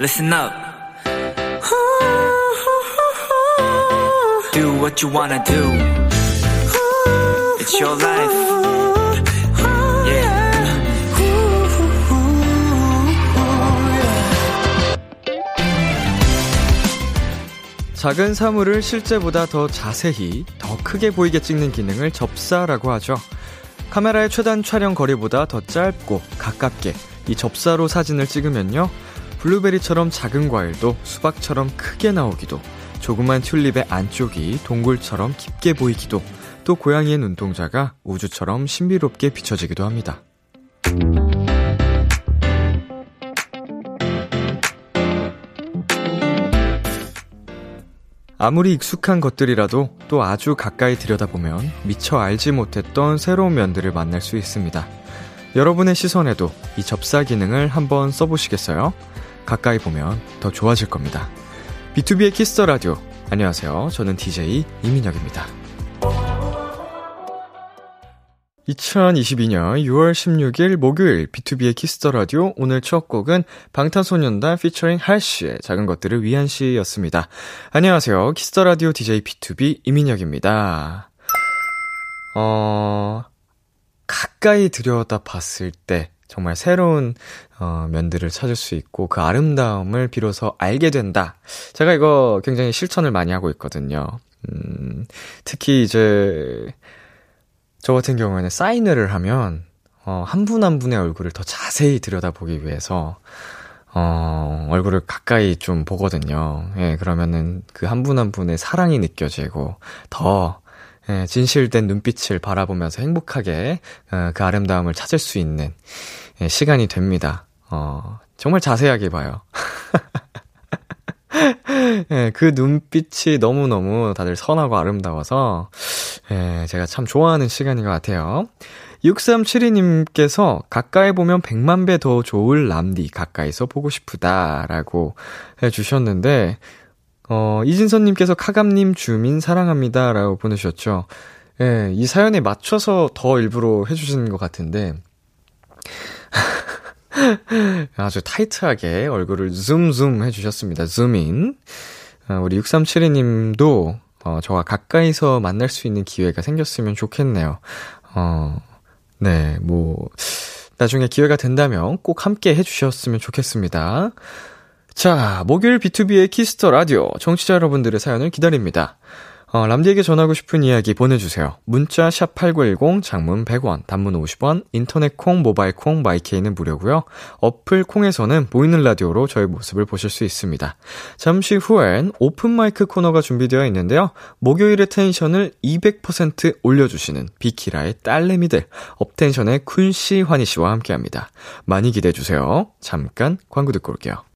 listen up. Do what you wanna do. It's your life. 작은 사물을 실제보다 더 자세히, 더 크게 보이게 찍는 기능을 접사라고 하죠. 카메라의 최단 촬영 거리보다 더 짧고 가깝게 이 접사로 사진을 찍으면요. 블루베리처럼 작은 과일도 수박처럼 크게 나오기도, 조그만 튤립의 안쪽이 동굴처럼 깊게 보이기도, 또 고양이의 눈동자가 우주처럼 신비롭게 비춰지기도 합니다. 아무리 익숙한 것들이라도 또 아주 가까이 들여다보면 미처 알지 못했던 새로운 면들을 만날 수 있습니다. 여러분의 시선에도 이 접사 기능을 한번 써보시겠어요? 가까이 보면 더 좋아질 겁니다. 비투비의 키스 더 라디오. 안녕하세요. 저는 DJ 이민혁입니다. 2022년 6월 16일 목요일 비투비의 키스 더 라디오 오늘 첫 곡은 방탄소년단 피처링 할시의 작은 것들을 위한 시였습니다. 안녕하세요. 키스 더 라디오 DJ 비투비 이민혁입니다. 어 가까이 들여다 봤을 때 정말 새로운 어, 면들을 찾을 수 있고 그 아름다움을 비로소 알게 된다. 제가 이거 굉장히 실천을 많이 하고 있거든요. 음, 특히 이제 저 같은 경우에는 사인회를 하면 어, 한 분 한 분의 얼굴을 더 자세히 들여다보기 위해서 어, 얼굴을 가까이 좀 보거든요. 예, 그러면은 그 한 분 한 분의 사랑이 느껴지고 더 예, 진실된 눈빛을 바라보면서 행복하게 어, 그 아름다움을 찾을 수 있는 예, 시간이 됩니다. 어, 정말 자세하게 봐요. 예, 그 눈빛이 너무너무 다들 선하고 아름다워서, 예, 제가 참 좋아하는 시간인 것 같아요. 6372님께서 가까이 보면 100만 배 더 좋을 람디 가까이서 보고 싶다 라고 해주셨는데, 어, 이진선님께서 카감님 주민 사랑합니다 라고 보내주셨죠. 예, 이 사연에 맞춰서 더 일부러 해주신 것 같은데, 아주 타이트하게 얼굴을 줌줌 해주셨습니다. 줌인. 어, 우리 6372님도, 어, 저와 가까이서 만날 수 있는 기회가 생겼으면 좋겠네요. 어, 네, 뭐, 나중에 기회가 된다면 꼭 함께 해주셨으면 좋겠습니다. 자, 목요일 비투비의 키스 더 라디오, 청취자 여러분들의 사연을 기다립니다. 어, 람디에게 전하고 싶은 이야기 보내주세요. 문자 샵8910, 장문 100원, 단문 50원, 인터넷 콩, 모바일 콩, 마이케이는 무료고요 어플 콩에서는 보이는 라디오로 저의 모습을 보실 수 있습니다. 잠시 후엔 오픈 마이크 코너가 준비되어 있는데요. 목요일의 텐션을 200% 올려주시는 비키라의 딸내미들, 업텐션의 쿤 씨, 환희 씨와 함께합니다. 많이 기대해주세요. 잠깐 광고 듣고 올게요.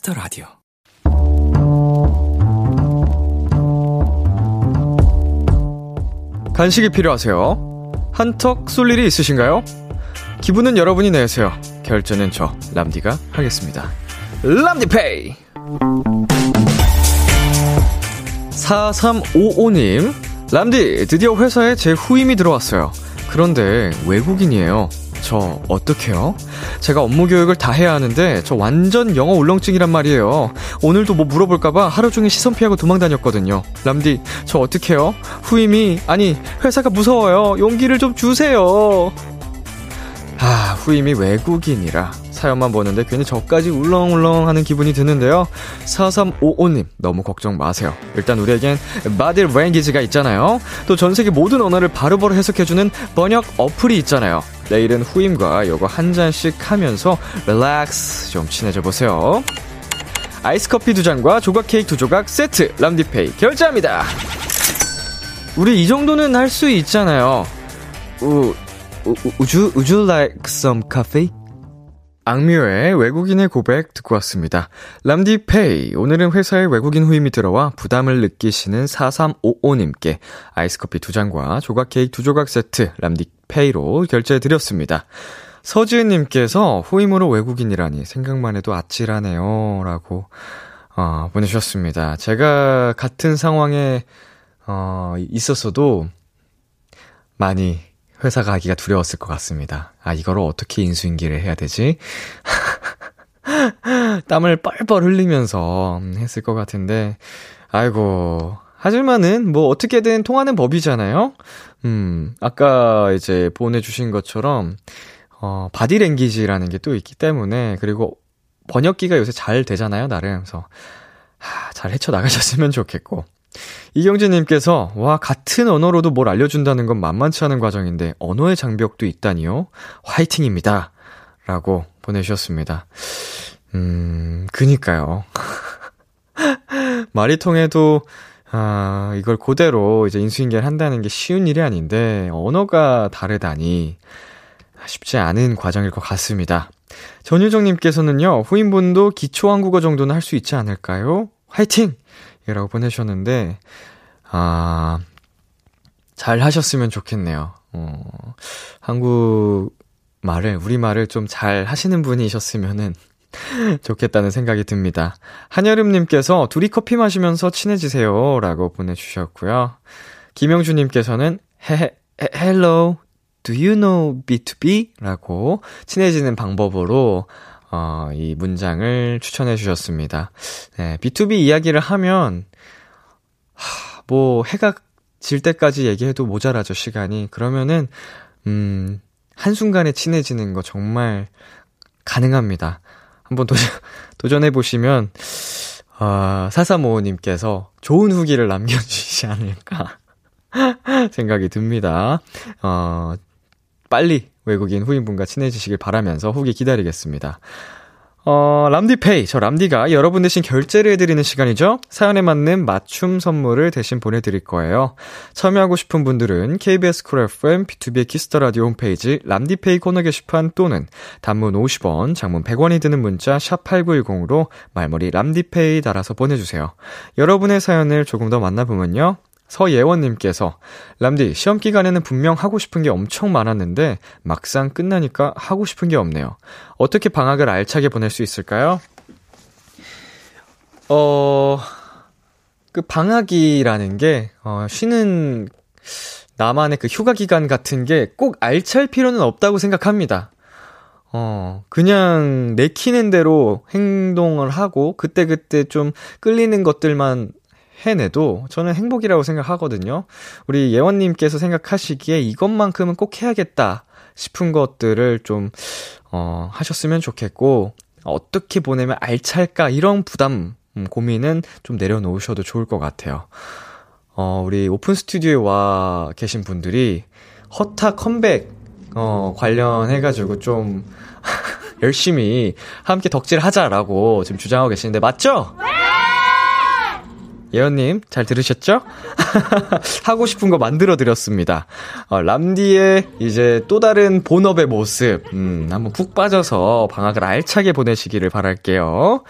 키스 더 라디오. 간식이 필요하세요? 한턱 쏠 일이 있으신가요? 기분은 여러분이 내세요. 결제는 저 람디가 하겠습니다. 람디페이. 4355님, 람디, 드디어 회사에 제 후임이 들어왔어요. 그런데 외국인이에요. 저 어떡해요? 제가 업무 교육을 다 해야 하는데 저 완전 영어 울렁증이란 말이에요. 오늘도 뭐 물어볼까봐 하루 종일 시선 피하고 도망 다녔거든요. 람디, 저 어떡해요? 후임이 아니 회사가 무서워요. 용기를 좀 주세요. 아, 후임이 외국인이라 사연만 보는데 괜히 저까지 울렁울렁 하는 기분이 드는데요. 4355님, 너무 걱정 마세요. 일단 우리에겐 바디 랭귀지가 있잖아요. 또 전 세계 모든 언어를 바로바로 해석해주는 번역 어플이 있잖아요. 내일은 후임과 요거 한 잔씩 하면서 relax 좀 친해져 보세요. 아이스 커피 두 잔과 조각 케이크 두 조각 세트 람디페이 결제합니다. 우리 이 정도는 할 수 있잖아요. 우, 우, would you, would you like some coffee? 악뮤의 외국인의 고백 듣고 왔습니다. 람디페이. 오늘은 회사에 외국인 후임이 들어와 부담을 느끼시는 4355님께 아이스커피 두 잔과 조각 케이크 두 조각 세트 람디페이로 결제해드렸습니다. 서지은님께서 후임으로 외국인이라니 생각만 해도 아찔하네요. 라고, 어, 보내주셨습니다. 제가 같은 상황에, 어, 있었어도 많이 회사 가기가 두려웠을 것 같습니다. 아, 이거를 어떻게 인수인계를 해야 되지? 땀을 뻘뻘 흘리면서 했을 것 같은데, 아이고, 하지만은 뭐 어떻게든 통하는 법이잖아요? 음, 아까 이제 보내주신 것처럼, 어, 바디랭귀지라는 게 또 있기 때문에, 그리고 번역기가 요새 잘 되잖아요, 나름. 그래서, 하, 잘 헤쳐나가셨으면 좋겠고. 이경진님께서, 와, 같은 언어로도 뭘 알려준다는 건 만만치 않은 과정인데, 언어의 장벽도 있다니요? 화이팅입니다. 라고 보내주셨습니다. 음, 그니까요. 말이 통해도, 아, 이걸 그대로 이제 인수인계를 한다는 게 쉬운 일이 아닌데, 언어가 다르다니, 쉽지 않은 과정일 것 같습니다. 전유정님께서는요, 후임분도 기초 한국어 정도는 할 수 있지 않을까요? 화이팅! 이라고 보내주셨는데, 아, 잘 하셨으면 좋겠네요. 어, 한국 말을, 우리말을 좀 잘 하시는 분이셨으면은 좋겠다는 생각이 듭니다. 한여름님께서 둘이 커피 마시면서 친해지세요. 라고 보내주셨고요. 김영주님께서는 헤헤, hello, do you know B2B? 라고 친해지는 방법으로 어, 이 문장을 추천해 주셨습니다. 네, B2B 이야기를 하면, 하, 뭐, 해가 질 때까지 얘기해도 모자라죠, 시간이. 그러면은, 음, 한순간에 친해지는 거 정말 가능합니다. 한번 도전, 도전해 보시면, 어, 사사모님께서 좋은 후기를 남겨주시지 않을까 생각이 듭니다. 어, 빨리 외국인 후임분과 친해지시길 바라면서 후기 기다리겠습니다. 어, 람디페이. 저 람디가 여러분 대신 결제를 해드리는 시간이죠? 사연에 맞는 맞춤 선물을 대신 보내드릴 거예요. 참여하고 싶은 분들은 KBS 쿨 FM, B2B의 키스터 라디오 홈페이지 람디페이 코너 게시판 또는 단문 50원, 장문 100원이 드는 문자 샵 8910으로 말머리 람디페이 달아서 보내주세요. 여러분의 사연을 조금 더 만나보면요. 서예원님께서 람디 시험 기간에는 분명 하고 싶은 게 엄청 많았는데 막상 끝나니까 하고 싶은 게 없네요. 어떻게 방학을 알차게 보낼 수 있을까요? 어, 그 방학이라는 게 어, 쉬는 나만의 그 휴가 기간 같은 게 꼭 알찰 필요는 없다고 생각합니다. 어, 그냥 내키는 대로 행동을 하고, 그때그때 좀 끌리는 것들만 해내도 저는 행복이라고 생각하거든요. 우리 예원님께서 생각하시기에 이것만큼은 꼭 해야겠다 싶은 것들을 좀, 어, 하셨으면 좋겠고, 어떻게 보내면 알찰까 이런 부담, 음, 고민은 좀 내려놓으셔도 좋을 것 같아요. 어, 우리 오픈 스튜디오에 와 계신 분들이 허타 컴백, 어, 관련해가지고 좀 열심히 함께 덕질 하자라고 지금 주장하고 계시는데 맞죠? 예언님, 잘 들으셨죠? 하고 싶은 거 만들어 드렸습니다. 어, 람디의 이제 또 다른 본업의 모습, 음, 한번 푹 빠져서 방학을 알차게 보내시기를 바랄게요.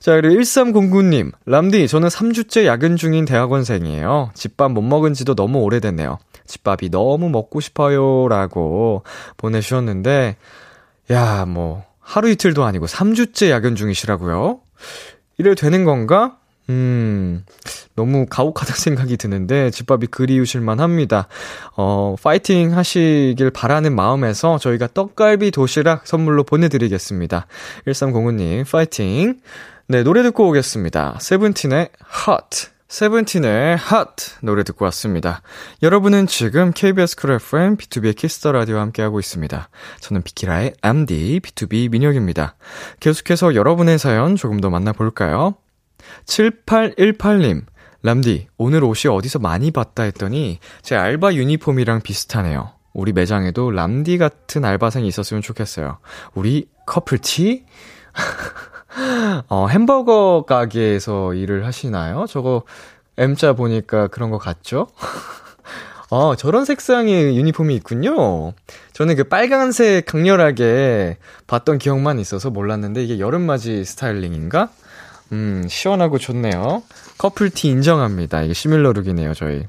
자, 그리고 1309님, 람디, 저는 3주째 야근 중인 대학원생이에요. 집밥 못 먹은 지도 너무 오래됐네요. 집밥이 너무 먹고 싶어요. 라고 보내주셨는데, 야, 뭐, 하루 이틀도 아니고 3주째 야근 중이시라고요? 이래 되는 건가? 음, 너무 가혹하다 생각이 드는데, 집밥이 그리우실만 합니다. 어, 파이팅 하시길 바라는 마음에서 저희가 떡갈비 도시락 선물로 보내드리겠습니다. 1305님, 파이팅. 네, 노래 듣고 오겠습니다. 세븐틴의 Hot. 세븐틴의 Hot 노래 듣고 왔습니다. 여러분은 지금 KBS 쿨 FM B2B의 키스터 라디오와 함께하고 있습니다. 저는 비키라의 MD BTOB 민혁입니다. 계속해서 여러분의 사연 조금 더 만나볼까요? 7818님, 람디, 오늘 옷이 어디서 많이 봤다 했더니 제 알바 유니폼이랑 비슷하네요. 우리 매장에도 람디 같은 알바생이 있었으면 좋겠어요. 우리 커플티? 어, 햄버거 가게에서 일을 하시나요? 저거 M자 보니까 그런 거 같죠? 아, 저런 색상의 유니폼이 있군요. 저는 그 빨간색 강렬하게 봤던 기억만 있어서 몰랐는데 이게 여름맞이 스타일링인가? 음, 시원하고 좋네요. 커플티 인정합니다. 이게 similar look이네요, 저희.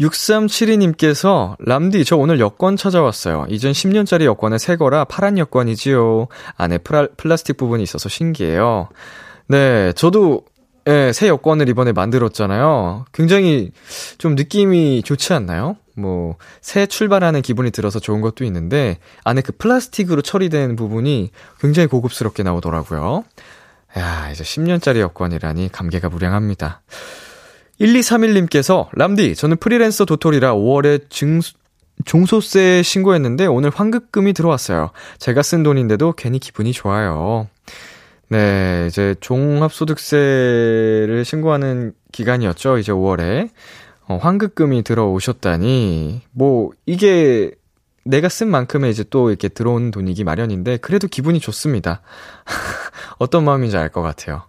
6372님께서, 람디, 저 오늘 여권 찾아왔어요. 이전 10년짜리 여권에 새 거라 파란 여권이지요. 안에 플라, 플라스틱 부분이 있어서 신기해요. 네, 저도, 예, 새 여권을 이번에 만들었잖아요. 굉장히 좀 느낌이 좋지 않나요? 뭐, 새 출발하는 기분이 들어서 좋은 것도 있는데, 안에 그 플라스틱으로 처리된 부분이 굉장히 고급스럽게 나오더라고요. 야, 이제 10년짜리 여권이라니 감개가 무량합니다. 1231님께서, 람디, 저는 프리랜서 도토리라 5월에 증, 종소세 신고했는데 오늘 환급금이 들어왔어요. 제가 쓴 돈인데도 괜히 기분이 좋아요. 네, 이제 종합소득세를 신고하는 기간이었죠. 이제 5월에. 어, 환급금이 들어오셨다니, 뭐, 이게 내가 쓴 만큼의 이제 또 이렇게 들어온 돈이기 마련인데, 그래도 기분이 좋습니다. 어떤 마음인지 알 것 같아요.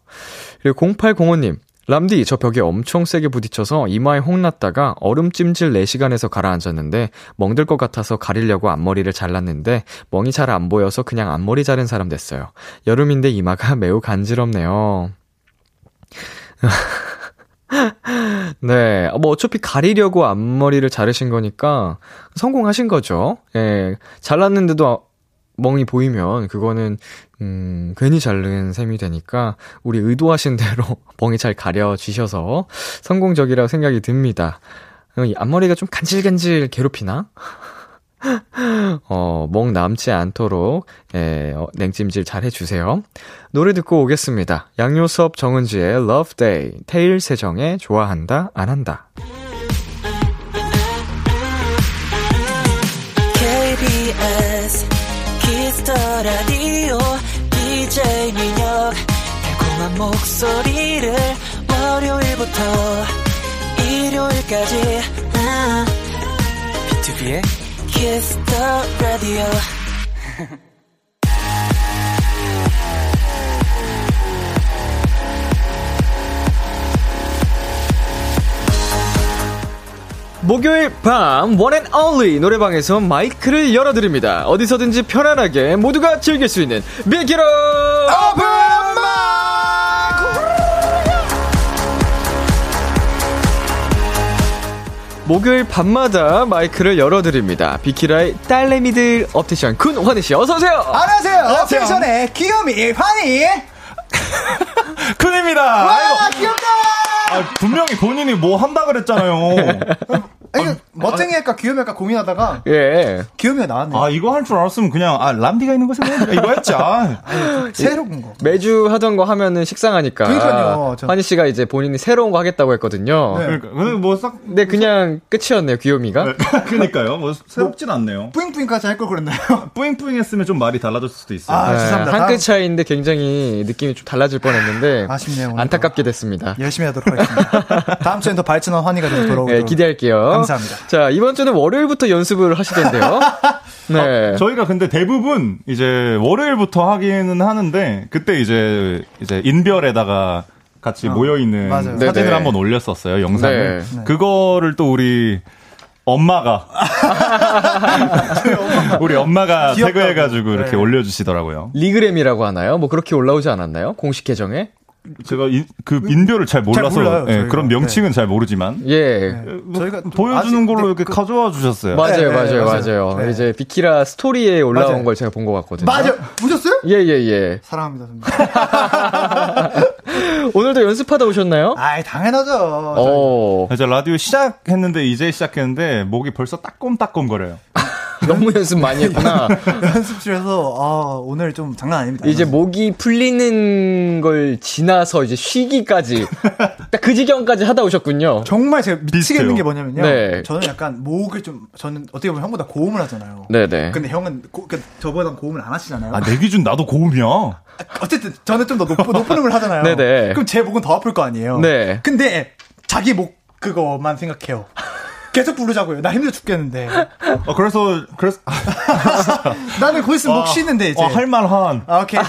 그리고 0805님, 람디, 저 벽에 엄청 세게 부딪혀서 이마에 홍났다가 얼음 찜질 4시간에서 가라앉았는데 멍들 것 같아서 가리려고 앞머리를 잘랐는데 멍이 잘 안 보여서 그냥 앞머리 자른 사람 됐어요. 여름인데 이마가 매우 간지럽네요. 네. 뭐 어차피 가리려고 앞머리를 자르신 거니까 성공하신 거죠. 예. 잘랐는데도 멍이 보이면 그거는 음, 괜히 자른 셈이 되니까 우리 의도하신 대로 멍이 잘 가려지셔서 성공적이라고 생각이 듭니다. 어, 이 앞머리가 좀 간질간질 괴롭히나? 어, 멍 남지 않도록, 예, 어, 냉찜질 잘 해주세요. 노래 듣고 오겠습니다. 양요섭 정은지의 Love Day, 태일 세정의 좋아한다, 안 한다. KBS Kiss the Radio DJ 민혁 달콤한 목소리를 월요일부터 일요일까지 아, 비투비의 Kiss the Radio 목요일 밤 one and only 노래방에서 마이크를 열어드립니다. 어디서든지 편안하게 모두가 즐길 수 있는 비키로 오픈 목요일 밤마다 마이크를 열어드립니다. 비키라의 딸내미들 업텐션 쿤 환희 씨 어서 오세요! 안녕하세요. 업텐션의 귀요미 환희. 쿤입니다. 와 귀엽다. 아, 분명히 본인이 뭐 한다 그랬잖아요. 아니, 멋쟁이 할까 귀요미 할까 고민하다가 예. 귀요미가 나왔네요. 아, 이거 할 줄 알았으면 그냥, 아, 람디가 있는 곳에 뭐 이거 했지. 아, 새로운 거. 매주 하던 거 하면은 식상하니까. 그러니까요. 저- 환희 씨가 이제 본인이 새로운 거 하겠다고 했거든요. 네. 그러니까. 근데 뭐 싹, 근데 그냥 끝이었네요, 귀요미가. 그니까요. 뭐 새롭진 않네요. 뿌잉뿌잉까지 할 걸 그랬나요? 뿌잉뿌잉 했으면 좀 말이 달라졌을 수도 있어요. 아, 네, 죄송합니다. 한 끗 차이인데 굉장히 느낌이 좀 달라질 뻔했는데 아쉽네요, 오늘. 안타깝게 됐습니다. 열심히 하도록 하겠습니다. 다음 주엔 더 발전한 환희가 좀 돌아오도록. 네, 기대할게요. 감사합니다. 자, 이번 주는 월요일부터 연습을 하시던데요. 네. 저희가 근데 대부분 이제 월요일부터 하기는 하는데 그때 이제 이제 인별에다가 같이 모여 있는. 사진을 네네. 한번 올렸었어요 영상을. 네. 그거를 또 우리 엄마가 우리 엄마가 귀엽다고. 태그해가지고 이렇게 네. 올려주시더라고요. regram이라고 하나요? 뭐 그렇게 올라오지 않았나요? 공식 계정에? 제가 인, 그 인별을 잘 몰라서 몰라요, 예. 그런 명칭은 잘 모르지만 예. 뭐 저희가 좀 보여주는 아직- 걸로 네, 이렇게 그- 가져와 주셨어요. 맞아요, 네, 맞아요, 맞아요. 맞아요. 네. 이제 비키라 스토리에 올라온 맞아요. 걸 제가 본 것 같거든요. 맞아. 보셨어요? 예, 예, 예. 사랑합니다, 선배님. 오늘도 연습하다 오셨나요? 아이, 당연하죠. 어, 이제 라디오 시작했는데 이제 시작했는데 목이 벌써 따꼼따꼼거려요. 너무 연습 많이 했구나. 연습실에서, 아, 오늘 좀 장난 아닙니다. 이제 목이 풀리는 걸 지나서 이제 쉬기까지 딱 그 지경까지 하다 오셨군요. 정말 제가 미치겠는. 게 뭐냐면요. 네. 저는 약간 목을 좀, 저는 어떻게 보면 형보다 고음을 하잖아요. 네네. 근데 형은 고, 그, 저보다 고음을 안 하시잖아요. 아, 내 기준 나도 고음이야. 어쨌든 저는 좀 더 높은, 높은 음을 하잖아요. 네네. 그럼 제 목은 더 아플 거 아니에요. 네. 근데 자기 목 그거만 생각해요. 계속 부르자고요. 나 힘들어 죽겠는데. 어, 그래서, 그래서, 나는 곧 있으면 목 쉬는데 이제. 어, 할만한. 아, 오케이.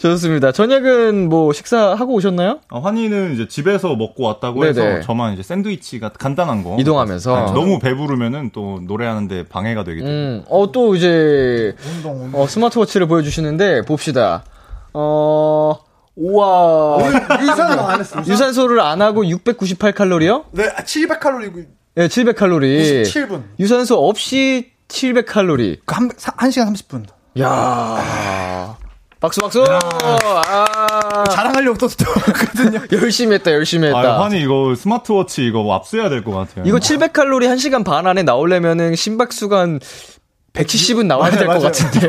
좋습니다. 저녁은 뭐 식사하고 오셨나요? 어, 환희는 이제 집에서 먹고 왔다고 해서 네네. 저만 이제 샌드위치가 간단한 거 이동하면서. 아, 너무 배부르면면 또 노래하는데 방해가 되기 때문에 음, 어, 또 이제, 운동, 운동. 어, 스마트워치를 보여주시는데, 봅시다. 어, 우와. 유산소 안 했어. 유산... 유산소를 안 하고 698 칼로리요? 네, 700 칼로리고 네, 700 칼로리. 97분. 유산소 없이 700 칼로리. 그 한, 사- 한 시간 30분. 야 박수, 박수! 아, 자랑하려고 또 들었거든요. 열심히 했다, 열심히 했다. 아, 환희 이거 스마트워치 이거 압수해야 될 것 같아요. 이거 700 칼로리 1시간 반 안에 나오려면은 심박수가 한 170은 나와야 될 것. 같은데.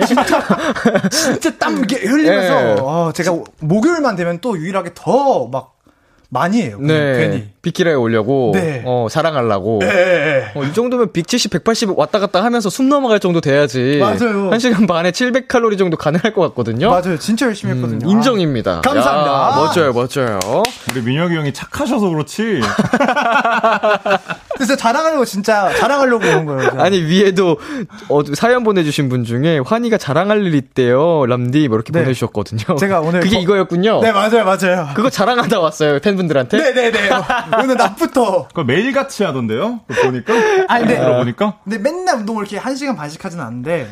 진짜 땀 이렇게 흘리면서 네. 어, 제가 목요일만 되면 또 유일하게 더 막 많이 해요. 네. 괜히. 비키라에 오려고. 네. 어, 자랑하려고. 예, 예, 예. 어, 이 정도면 170, 180 왔다 갔다 하면서 숨 넘어갈 정도 돼야지. 맞아요. 1시간 반에 700칼로리 정도 가능할 것 같거든요. 맞아요. 진짜 열심히 했거든요. 음, 인정입니다. 감사합니다. 야, 멋져요, 멋져요. 우리 민혁이 형이 착하셔서 그렇지. 아, 그래서 자랑하려고 진짜 자랑하려고 온 거예요. 제가. 아니, 위에도 어, 사연 보내주신 분 중에 환희가 자랑할 일 있대요. 람디, 뭐 이렇게 네. 보내주셨거든요. 제가 오늘 그게 거- 이거였군요. 네, 맞아요, 맞아요. 그거 자랑하다 왔어요, 팬분들한테. 네네네. 오늘 낮부터. 그거 매일 같이 하던데요? 그거 보니까? 아니, 네. 들어보니까? 근데 맨날 운동을 이렇게 1시간 반씩 하진 않는데,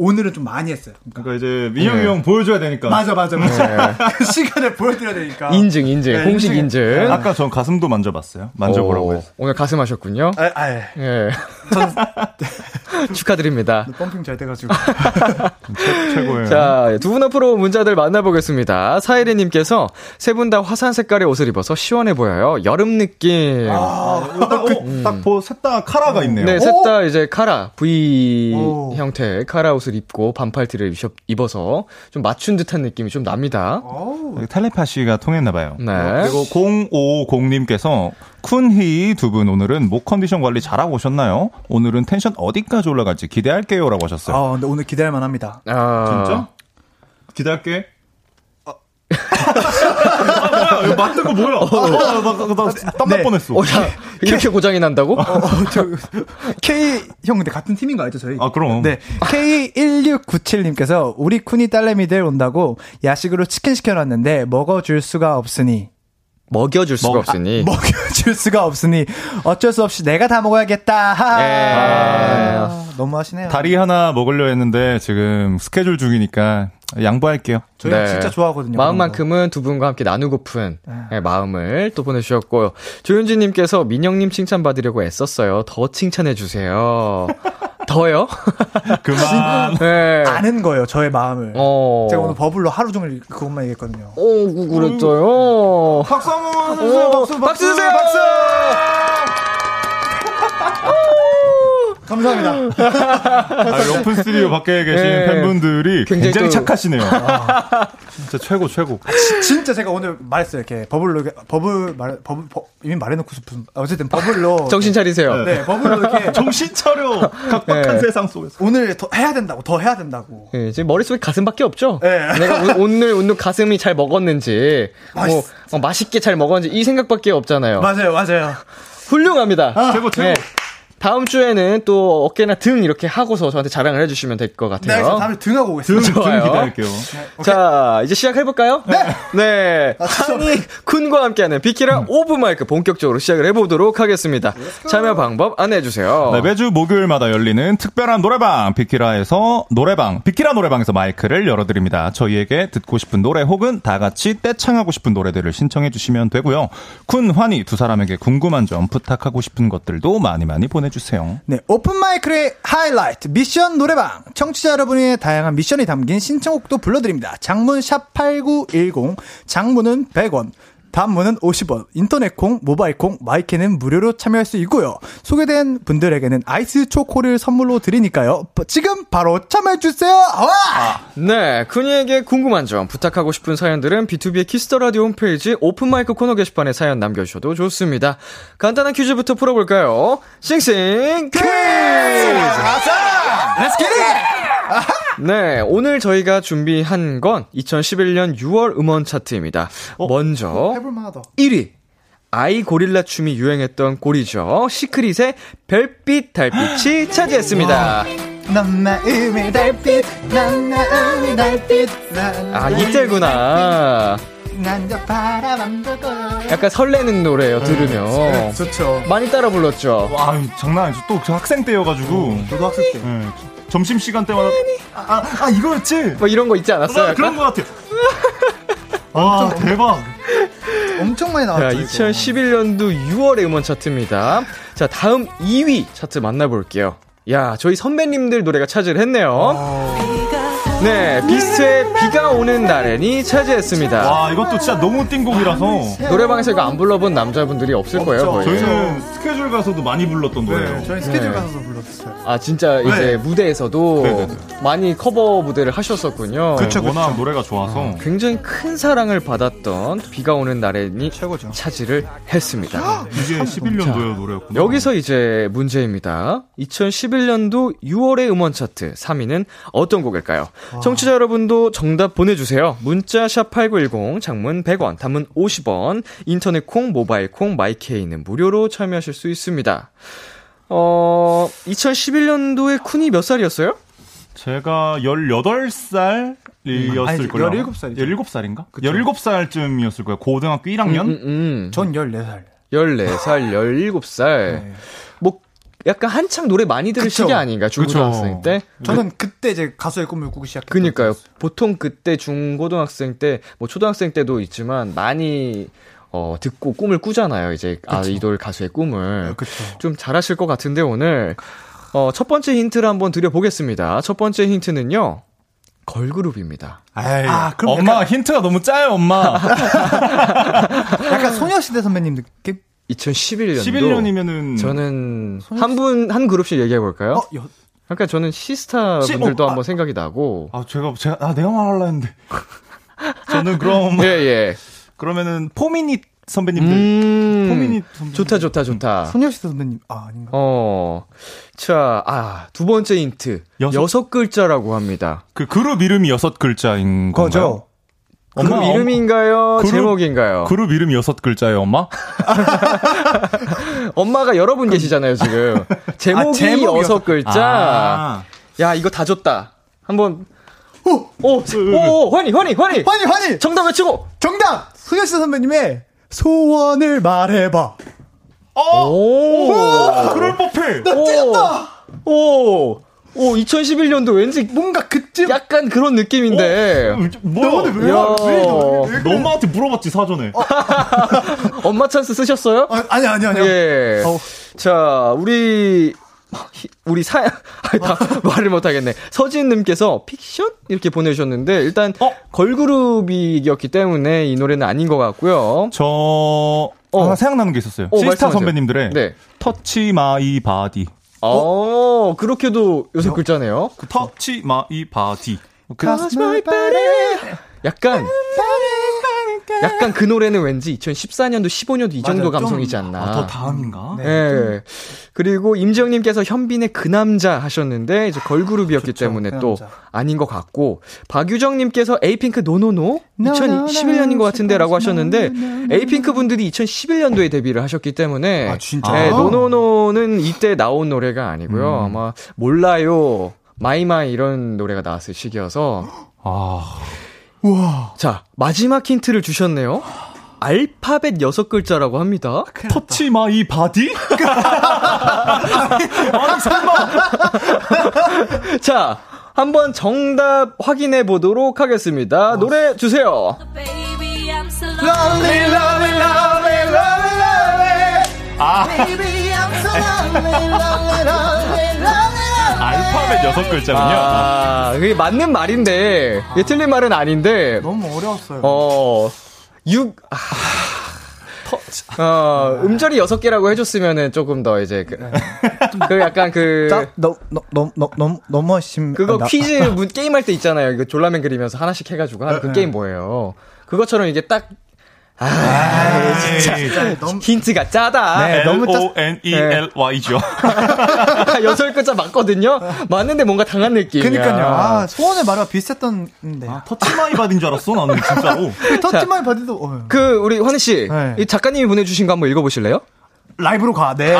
오늘은 좀 많이 했어요. 그러니까 이제 민혁이 네. 형 보여줘야 되니까. 맞아, 맞아, 맞아. 그 시간을 보여드려야 되니까. 인증, 인증. 네, 공식 인증. 인증. 아까 전 가슴도 만져봤어요. 만져보라고 오, 해서. 오늘 가슴 하셨군요. 아, 아, 예. 예. 축하드립니다. 펌핑 잘 돼가지고. 최, 최고예요. 자, 두 분 앞으로 문자들 만나보겠습니다. 사이리님께서 세 분 다 화산 색깔의 옷을 입어서 시원해 보여요. 여름 느낌. 아, 딱, 어, 딱 보, 셋다 카라가 있네요. 네, 셋 다 이제 카라, V 오. 형태의 카라 옷을 입고 반팔티를 입- 입어서 좀 맞춘 듯한 느낌이 좀 납니다. 어우. 텔레파시가 통했나봐요. 네. 그리고 0550님께서 쿤희 두 분 오늘은 목 컨디션 관리 잘하고 오셨나요? 오늘은 텐션 어디까지 올라갈지 기대할게요. 라고 하셨어요. 아, 근데 오늘 기대할 만 합니다. 아, 진짜? 기대할게. 아, 이거 맞는 거 뭐야? 아, 나, 나, 나, 나 땀날 네. 뻔했어. 어, 야, 이렇게 고장이 난다고? 어, 저, K, 형, 근데 같은 팀인 거 알죠, 저희? 아, 그럼. 네. K1697님께서 우리 쿤이 딸내미들 온다고 야식으로 치킨 시켜놨는데 먹어줄 수가 없으니. 먹여줄 수가 먹- 없으니. 먹여줄 수가 없으니 어쩔 수 없이 내가 다 먹어야겠다. 하. 예. 아, 너무 하시네요. 다리 하나 먹으려 했는데 지금 스케줄 중이니까 양보할게요. 저희 진짜 좋아하거든요. 네. 마음만큼은 두 분과 함께 나누고픈 네, 마음을 또 보내주셨고요. 조윤지님께서 민영님 칭찬받으려고 애썼어요. 더 칭찬해주세요. 더요? 그만. 네. 아는 거예요, 저의 마음을. 어. 제가 오늘 버블로 하루 종일 그것만 얘기했거든요. 오, 구- 그랬어요. 박수 한번 오, 박수, 박수 주세요! 감사합니다. 아, 오픈 스튜디오 밖에 계신 네. 팬분들이 굉장히 굉장히, 또- 착하시네요. 진짜 최고 최고. 진짜 제가 오늘 말했어요. 이렇게 버블로 버블 말 버블 버, 이미 말해놓고 싶은 어쨌든 버블로 정신 차리세요. 네 버블로 이렇게 정신 차려. 각박한 네. 세상 속에서. 오늘 더 해야 된다고 더 해야 된다고. 예, 지금 머릿속에 가슴밖에 없죠? 네. 내가 오- 오늘, 오늘 가슴이 잘 먹었는지, 뭐, 맛있- 어, 맛있게 잘 먹었는지, 이 생각밖에 없잖아요. 맞아요, 맞아요. 훌륭합니다. 최고 최고. 네. 다음 주에는 또 어깨나 등 이렇게 하고서 저한테 자랑을 해주시면 될것 네, 같아요. 저 다음에 등하고 등, 오겠습니다. 등 좋아요. 기다릴게요. 자, 이제 시작해볼까요? 네. 네. 아. 환희 쿤과 함께하는 비키라 오픈 마이크 본격적으로 시작을 해보도록 하겠습니다. 참여 방법 안내해주세요. 네, 매주 목요일마다 열리는 특별한 노래방 비키라에서 노래방 비키라 노래방에서 마이크를 열어드립니다. 저희에게 듣고 싶은 노래 혹은 다 같이 떼창하고 싶은 노래들을 신청해 주시면 되고요. 쿤 환희 두 사람에게 궁금한 점 부탁하고 싶은 것들도 많이 많이 보내주세요. 네, 오픈 마이크의 하이라이트 미션 노래방. 청취자 여러분의 다양한 미션이 담긴 신청곡도 불러드립니다. 장문 샵 #8910 장문은 100원. 단문은 50원, 인터넷 콩, 모바일 콩, 마이크는 무료로 참여할 수 있고요. 소개된 분들에게는 아이스 초코를 선물로 드리니까요. 지금 바로 참여해주세요! 와! 네, 쿤 환희에게 궁금한 점, 부탁하고 싶은 사연들은 B2B의 키스터 라디오 홈페이지 오픈마이크 코너 게시판에 사연 남겨주셔도 좋습니다. 간단한 퀴즈부터 풀어볼까요? 싱싱 퀴즈! Let's get it! 네, 오늘 저희가 준비한 건 2011년 6월 음원 차트입니다. 먼저 해볼만하다. 1위. 아이 고릴라 춤이 유행했던 골이죠. 시크릿의 별빛 달빛이 차지했습니다. 넌 마음의 달빛 난 마음의 달빛 아, 이때구나. 약간 설레는 노래예요, 들으면. 네, 좋죠 많이 따라 불렀죠. 와, 장난 아니죠. 또저 학생 때여가지고. 저도 학생 때 예, 점심 시간 때마다 아, 아, 아, 이거였지. 뭐 이런 거 있지 않았어요? 아, 약간? 그런 것 같아요. 아 대박. 엄청 많이 자, 나왔죠 이거. 2011년도 6월의 음원 차트입니다. 자, 다음 2위 차트 만나볼게요. 야, 저희 선배님들 노래가 차지를 했네요. 네, 비스트의 비가 오는 날엔이 차지했습니다. 와 이것도 진짜 너무 띵곡이라서 노래방에서 이거 안 불러본 남자분들이 없을 거예요, 거의. 저희는 스케줄 가서도 많이 불렀던 노래예요. 네, 저희 스케줄 네. 가서 불렀어요 아, 진짜 이제 네. 무대에서도 네네네. 많이 커버 무대를 하셨었군요. 그쵸, 워낙 노래가 좋아서. 굉장히 큰 사랑을 받았던 비가 오는 날엔이 최고죠 차지를 했습니다. 이게 11년도의 노래였구나. 여기서 이제 문제입니다. 2011년도 6월의 음원 차트 3위는 어떤 곡일까요? 청취자 여러분도 정답 보내주세요. 문자 샵8910, 장문 100원, 단문 50원, 인터넷 콩, 모바일 콩, 마이케이는 무료로 참여하실 수 있습니다. 어, 2011년도에 쿤이 몇 살이었어요? 제가 18살이었을 아니, 거예요. 17살이죠. 17살인가? 17살쯤이었을 거예요. 고등학교 1학년? 음, 음. 전 14살 14살, 17살. 네. 뭐, 약간 한창 노래 많이 들을 그쵸. 시기 아닌가, 중고등학생 때? 저는 그때 이제 가수의 꿈을 꾸기 시작했어요 그니까요. 보통 그때 중고등학생 때, 뭐 초등학생 때도 있지만 많이 어 듣고 꿈을 꾸잖아요. 이제 아이돌 가수의 꿈을 그쵸 좀 잘하실 것 같은데 오늘 어 첫 번째 힌트를 한번 드려보겠습니다. 첫 번째 힌트는요. 걸그룹입니다. 아 그럼 엄마 힌트가 너무 짜요, 엄마. 약간 소녀시대 선배님 느낌? 2011년도 11년이면은 저는 한분한 그룹씩 얘기해 볼까요? 어, 여, 그러니까 저는 시스타 시- 분들도 어, 한번 아. 생각이 나고. 아 제가 제가 아 내가 말하려 했는데 저는 그럼 예, 예. 그러면은 포미닛 선배님들 음. 포미닛 선배님 좋다, 좋다, 좋다. 소녀시대 선배님 아 아닌가? 어. 자, 아, 두 번째 힌트. 여섯- 여섯, 글자라고 합니다. 그 그룹 이름이 여섯 글자인? 거죠 그룹 엄마, 이름인가요? 그룹- 제목인가요? 그룹 이름이 여섯 글자예요, 엄마? 엄마가 여러분 계시잖아요, 지금. 제목이 제목이 여섯 여섯- 글자. 아. 야, 이거 다 줬다. 한번. 오, 오, 오, 환희, 환희, 환희. 환희 환희 정답 외치고. 정답 소녀시대 선배님의 소원을 말해봐 오, 그럴 법해. 오, 오, 오, 2011년도 왠지 뭔가 그쯤 약간 그런 느낌인데. 뭐야? 왜, 야. 왜, 왜, 왜, 엄마한테 물어봤지 사전에. 엄마 찬스 쓰셨어요? 아, 아니 아니 아니요 예. 어우. 자, 우리 히- 우리 사 아니, 다 말을 못 하겠네. 서진님께서 픽션 이렇게 보내주셨는데 일단 어? 걸그룹이었기 때문에 이 노래는 아닌 것 같고요. 저 하나 생각나는 게 있었어요. 어, 시스타 말씀하세요. 선배님들의 네. Touch My Body. 어, 그렇게도 여섯 글자네요. Touch My Body. 그, 약간 약간 그 노래는 왠지 2014년도 15년도 이 정도 맞아요. 좀- 감성이지 않나. 아, 더 다음인가? 네. 예. 그리고 임지영님께서 현빈의 그 남자 하셨는데 이제 걸그룹이었기 좋죠, 때문에 그 또. 아닌 것 같고 박유정님께서 에이핑크 No No No No, 2011년인 것 같은데라고 하셨는데 에이핑크 분들이 2011년도에 데뷔를 하셨기 때문에 아, 진짜요? 네, No No No는 이때 나온 노래가 아니고요 아마 몰라요 My My 이런 노래가 나왔을 시기여서 아, 우와 자 마지막 힌트를 주셨네요. 알파벳 여섯 글자라고 합니다. Touch My Body? 아니, 설마. 자, 한번 정답 확인해 보도록 하겠습니다. 노래 주세요. Baby, I'm so Lonely, 알파벳 여섯 글자군요. 아, 그게 맞는 말인데, 이게 틀린 말은 아닌데, 너무 어려웠어요. 어, 6, 아, 어, 음절이 여섯 개라고 해줬으면은 조금 더 이제, 그, 그 약간 그, 자, 너, 너, 너, 너, 너, 너무 심. 그거 퀴즈 문 게임 할 때 있잖아요. 이거 졸라맨 그리면서 하나씩 해가지고 하는 그 네. 게임 뭐예요? 그것처럼 이게 딱, 아, 진짜. 진짜 너무 힌트가 짜다. 네. 너무 짜- L-O-N-E-L-Y죠. 여덟 글자 맞거든요? 맞는데 뭔가 당한 느낌이야. 그니까요. 아, 소원의 말과 비슷했던데. 아, Touch My Body인 줄 알았어, 나는 진짜로. Touch My Body도, 어. 그, 우리 환희 씨. 네. 이 작가님이 보내주신 거 한번 읽어보실래요? 라이브로 가. 네.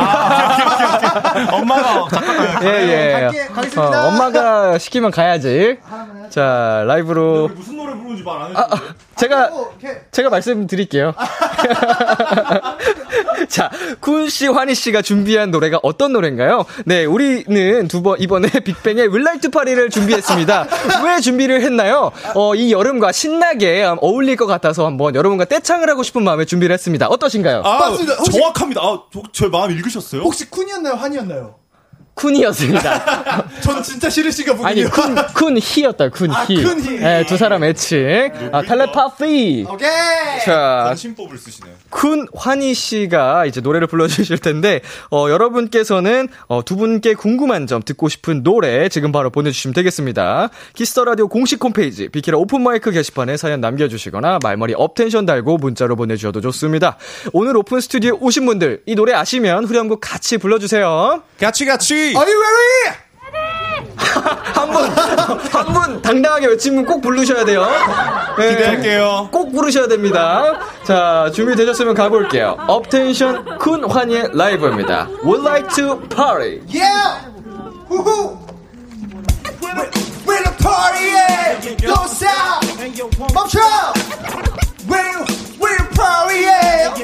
엄마가 잠깐 예, 예. 갈게, 가겠습니다. 어, 엄마가 시키면 가야지. 자, 라이브로. 무슨 노래 부르는지 말안 아, 아, 제가, 뭐, 이렇게. 제가 말씀드릴게요. 자, 쿤 씨, 환희 씨가 준비한 노래가 어떤 노래인가요? 네, 우리는 두 번, 이번에 빅뱅의 윌라이트 파리를 준비했습니다. 왜 준비를 했나요? 어, 이 여름과 신나게 어울릴 것 같아서 한번 여러분과 떼창을 하고 싶은 마음에 준비를 했습니다. 어떠신가요? 아, 맞습니다. 혹시- 정확합니다. 아, 저, 저 마음 읽으셨어요? 혹시 쿤이었나요? 한이었나요? 쿤이었습니다. 전 진짜 싫으신가 아니, 보군요. 쿤, 쿤 히였다, 쿤 아, 히. 쿤 히. 네, 두 사람 애칭. 아, 텔레파시. 오케이. 자, 관심법을 쓰시네요. 쿤 환희 씨가 이제 노래를 불러주실 텐데 어, 여러분께서는 어, 두 분께 궁금한 점 듣고 싶은 노래 지금 바로 보내주시면 되겠습니다. Kiss the Radio 공식 홈페이지 비키라 open mic 게시판에 사연 남겨주시거나 말머리 업텐션 달고 문자로 보내주셔도 좋습니다. 오늘 오픈 스튜디오에 오신 분들 이 노래 아시면 후렴구 같이 불러주세요. 같이 같이. Are you ready? 한 분, 한분 당당하게 외치면 꼭 부르셔야 돼요. 네. 기대할게요. 꼭 부르셔야 됩니다. 자, 준비되셨으면 가볼게요. 업텐션 쿤 환희의 라이브입니다. We like to party. Yeah. 후후. We like to party, yeah. Don't stop. 멈춰. We're, we're party, yeah.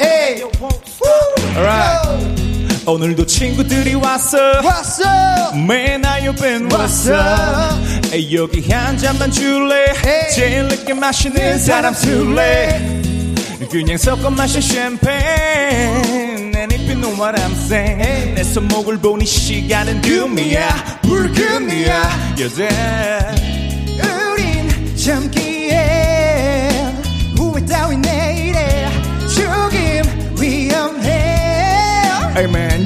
Hey. Woo. Alright. 오늘도 친구들이 왔어. 왔어. 맨날 옆엔 왔어. 에이, 여기 한 잔만 줄래? 에이. 제일 늦게 마시는 사람 술래? 그냥 섞어 마신 샴페인. And if you know what I'm saying. 내 손목을 보니 시간은 금이야. 불금이야. 여자. 우린 참기에 후회 따윈 내일에 죽임 위험해 Hey man,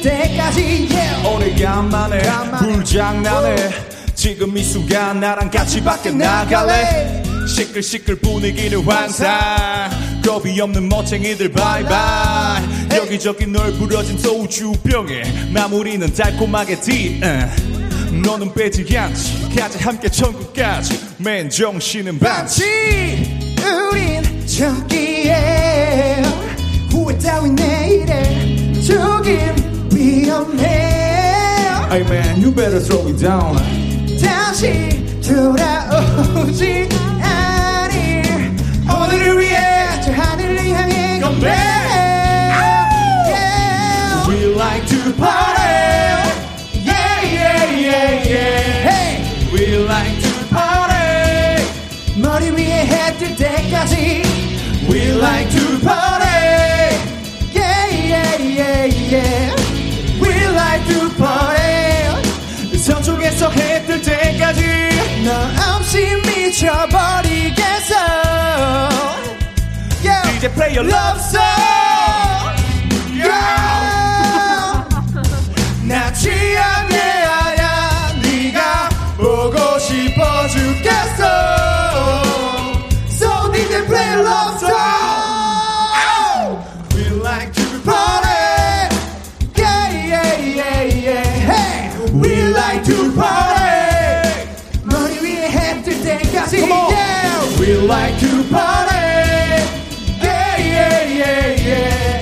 때까지 yeah. 오래간만에 불장난해 지금 이 순간 나랑 같이 밖에 나갈래? 시끌시끌 분위기를 환상. 겁이 없는 멋쟁이들 바이바이. 여기저기 널브러진 소주병에 마무리는 달콤하게 디 너는 빼지 않지 가자 함께 천국까지. 맨 정신은 반치 우린 참기에 후회 따윈 내일에 죽임 위험해 Hey man you better throw it down 다시 돌아오지 않을 오늘을 위해 저 하늘을 향해 건배 Yeah. We like to party Yeah, yeah, yeah, yeah. Hey. We like to party 머리 위에 해 뜰 때까지 We like to party Yeah, yeah, yeah, yeah. We like To party. 서쪽에서 해 뜰 때까지 너 없이 미쳐버리겠어. Yeah. DJ play your Love song. like to party. Yeah, yeah, yeah, yeah.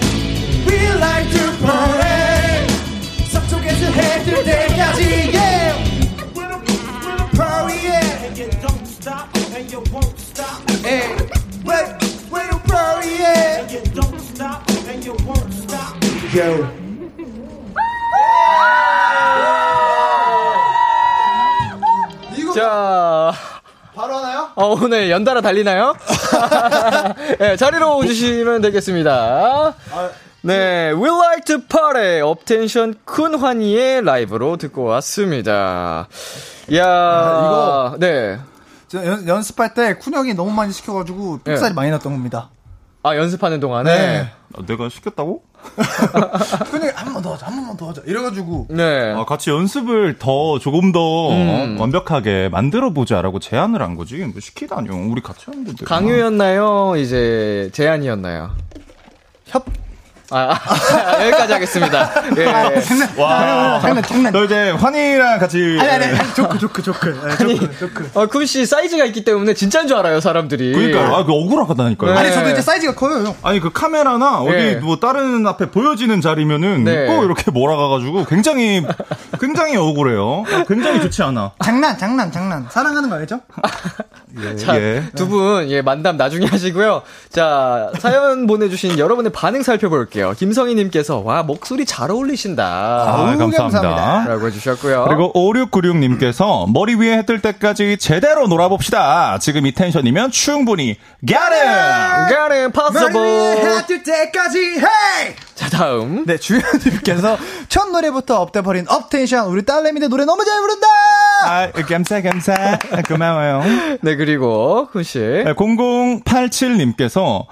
We like to party. 서쪽에서 해뜰 때까지. Yeah. Party, yeah. Hey, wait, wait, party, yeah. Yo. 자, 바로 하나요? 어, 오늘 연달아 달리나요? 네, 자리로 오주시면 되겠습니다. 네, We Like to Party, 업텐션 쿤 환희의 라이브로 듣고 왔습니다. 이야, 이거- 네. 저 연, 연습할 때 쿤형이 너무 많이 시켜가지고 삑살이 예. 많이 났던 겁니다. 아, 아, 연습하는 동안에? 네. 아, 내가 시켰다고? 그냥 한번 더 하자, 한 번만 더 하자. 이래가지고. 네. 아, 같이 연습을 더 조금 더 음. 완벽하게 만들어 보자라고 제안을 한 거지. 뭐 시키다뇨. 우리 같이 하는 건데. 강요였나요? 이제 제안이었나요? 협. 아, 아, 여기까지 하겠습니다. 예. 와. 장난, 장난. 너 이제 환희랑 같이 아니, 아니, 아니, 조크, 조크, 조크. 네, 조크, 조크. 어, 쿤씨 사이즈가 있기 때문에 진짜인 줄 알아요, 사람들이. 그러니까 아, 그 억울하다니까요. 네. 아니, 저도 이제 사이즈가 커요, 형. 아니 그 카메라나 어디 네. 뭐 다른 앞에 보여지는 자리면은 네. 꼭 이렇게 몰아가가지고 굉장히 굉장히 억울해요. 굉장히 좋지 않아. 장난, 장난, 장난. 사랑하는 거 알죠? 자, 예. 두 분, 예, 만담 나중에 하시고요. 자, 사연 보내주신 여러분의 반응 살펴볼게요. 김성희님께서, 와, 목소리 잘 어울리신다. 아, 너무 감사합니다. 감사합니다. 라고 해주셨고요. 그리고 5696님께서 머리 위에 해 뜰 때까지 제대로 놀아봅시다. 지금 이 텐션이면 충분히 get it! Got it, possible. 해뜰 때까지, 헤이! 자, 다음. 네, 주현님께서 첫 노래부터 up돼버린 업텐션. 우리 딸내미들 노래 너무 잘 부른다! 아, 감사 감사. 고마워요. 네, 그리고, 쿤씨. 0087님께서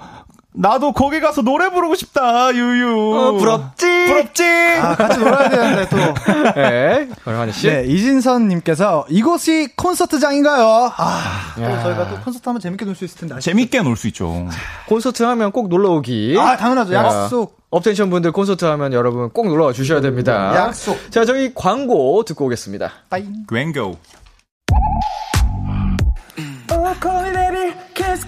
나도 거기 가서 노래 부르고 싶다. 유유. 어, 부럽지? 부럽지? 아, 같이 놀아야 되는데, 또. 네, 권환희씨. 네, 이진선님께서 이곳이 콘서트장인가요? 아, 또. 저희가 또 콘서트 하면 재밌게 놀 수 있을 텐데. 재밌게 놀 수 있죠. 콘서트 하면 꼭 놀러 오기. 아, 당연하죠. 야. 약속. 업텐션 분들 콘서트 하면 여러분 꼭 놀러 와 주셔야 됩니다. 약속. 자, 저희 광고 듣고 오겠습니다. 빠잉. 광고.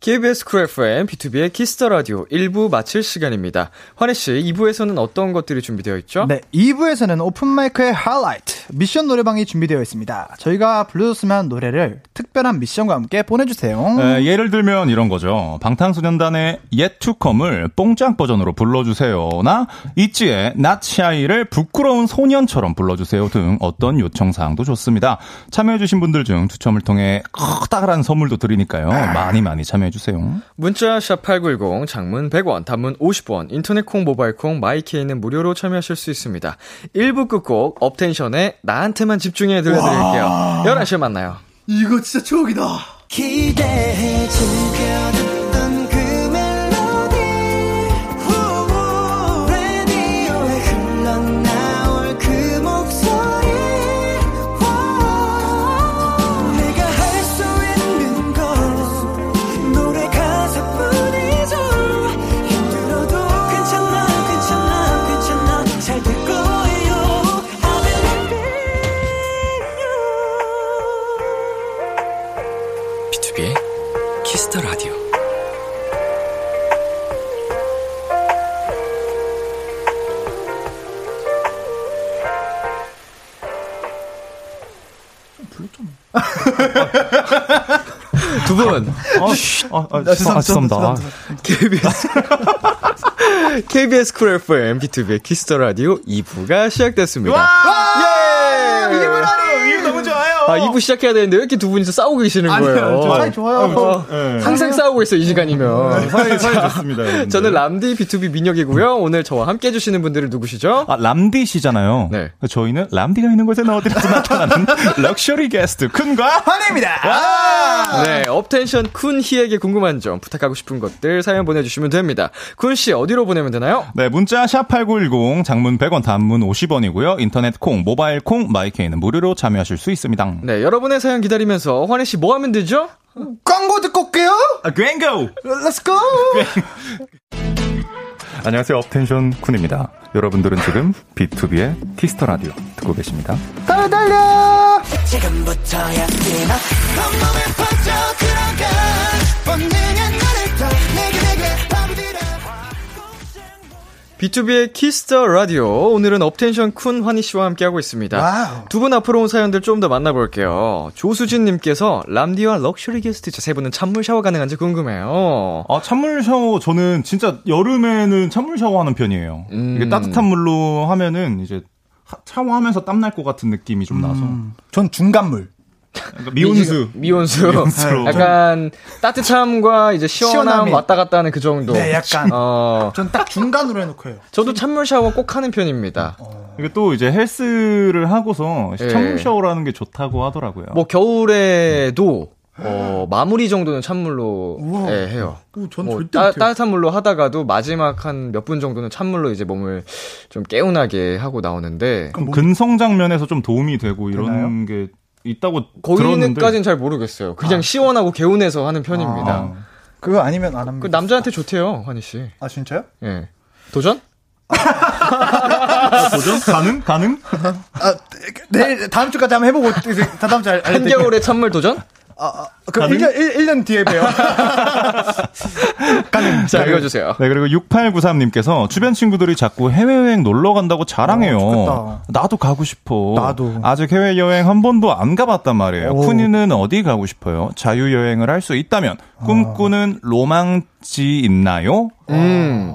KBS 쿨 FM, B2B의 키스터 라디오 1부 마칠 시간입니다. 환희 씨, 2부에서는 어떤 것들이 준비되어 있죠? 네, 2부에서는 open mic의 하이라이트, 미션 노래방이 준비되어 있습니다. 저희가 불러줬으면 한 노래를 특별한 미션과 함께 보내주세요. 에, 예를 들면 이런 거죠. 방탄소년단의 Yet to Come을 뽕짝 버전으로 불러주세요나 ITZY의 Not Shy를 부끄러운 소년처럼 불러주세요 등 어떤 요청 사항도 좋습니다. 참여해주신 분들 중 추첨을 통해 커다란 선물도 드리니까요. 많이 많이 참여해 주세요. 문자 샵8910, 장문 100원, 단문 50원, 인터넷 콩, 모바일 콩, 마이케이는 무료로 참여하실 수 있습니다. 1부 끝곡 업텐션의 나한테만 집중해 들려 드릴게요. 11시에 만나요. 이거 진짜 추억이다. 기대해 즐겨 아, 아, 아, 죄송합니다. KBS, KBS 쿨 FM, B2B의 키스터 라디오 2부가 시작됐습니다. 예! 이거 너무 좋 아, 2부 시작해야 되는데 왜 이렇게 두 분이서 싸우고 계시는 거예요? 저 사이 좋아요. 어, 네. 항상 싸우고 있어, 이 시간이면. 사이, 사이 좋습니다. 여러분들. 저는 람디 BTOB 민혁이고요. 오늘 저와 함께 해주시는 분들은 누구시죠? 아, 람디시잖아요. 네. 저희는 람디가 있는 곳에 어디든지 나타나는 럭셔리 게스트 쿤과 환희입니다. 네, 업텐션 쿤 희에게 궁금한 점, 부탁하고 싶은 것들 사연 보내주시면 됩니다. 쿤 씨, 어디로 보내면 되나요? 네, 문자 샵8910 장문 100원 단문 50원이고요. 인터넷 콩, 모바일 콩, 마이케이는 무료로 참여하실 수 있습니다. 네, 여러분의 사연 기다리면서 환희 씨 뭐 하면 되죠? 광고 듣고 올게요. 아, 광고! Let's go. 안녕하세요. 업텐션 쿤입니다. 여러분들은 지금 B2B의 키스터 라디오 듣고 계십니다. 달려, 달려. 지금부터야 뛰어 B2B의 키스터 라디오. 오늘은 업텐션 쿤 환희 씨와 함께하고 있습니다. 두 분 앞으로 온 사연들 좀 더 만나볼게요. 조수진님께서 람디와 럭셔리 게스트 저세 분은 찬물 샤워 가능한지 궁금해요. 아, 찬물 샤워, 저는 진짜 여름에는 찬물 샤워하는 편이에요. 음. 이게 따뜻한 물로 하면은 이제 하- 샤워하면서 땀날 것 같은 느낌이 좀 나서. 전 중간물. 그러니까 미온수. 미온수. 미온수로. 약간 따뜻함과 이제 시원함 시원함이. 왔다 갔다 하는 그 정도. 네, 약간. 어, 전 딱 중간으로 해놓고 해요. 저도 찬물 샤워 꼭 하는 편입니다. 이게 또 이제 헬스를 하고서 예. 찬물 샤워라는 게 좋다고 하더라고요. 뭐 겨울에도 어, 마무리 정도는 찬물로 우와. 예, 해요. 오, 전뭐 절대 따. 따뜻한 물로 하다가도 마지막 한 몇 분 정도는 찬물로 이제 몸을 좀 개운하게 하고 나오는데 그럼 뭐- 근성장 면에서 좀 도움이 되고 이런 되나요? 게 있다고 거기는까지는 잘 모르겠어요. 그냥 시원하고 개운해서 하는 편입니다. 아. 그거 아니면 안 합니다. 그 남자한테 좋대요, 환희 씨. 아, 진짜요? 예. 도전? 도전 가능 가능? 아, 내일, 다음 주까지 한번 해보고, 이제 다다음 주에 알려드릴게요. 한겨울에 찬물 도전? 아, 아, 그럼 1년, 1, 년 뒤에 봬요. 자, 읽어주세요. 네, 그리고 6893님께서 주변 친구들이 자꾸 해외여행 놀러 간다고 자랑해요. 어. 나도 가고 싶어. 나도. 아직 해외여행 한 번도 안 가봤단 말이에요. 오. 쿤이는 어디 가고 싶어요? 자유여행을 할 수 있다면 꿈꾸는 로망지 있나요? 음.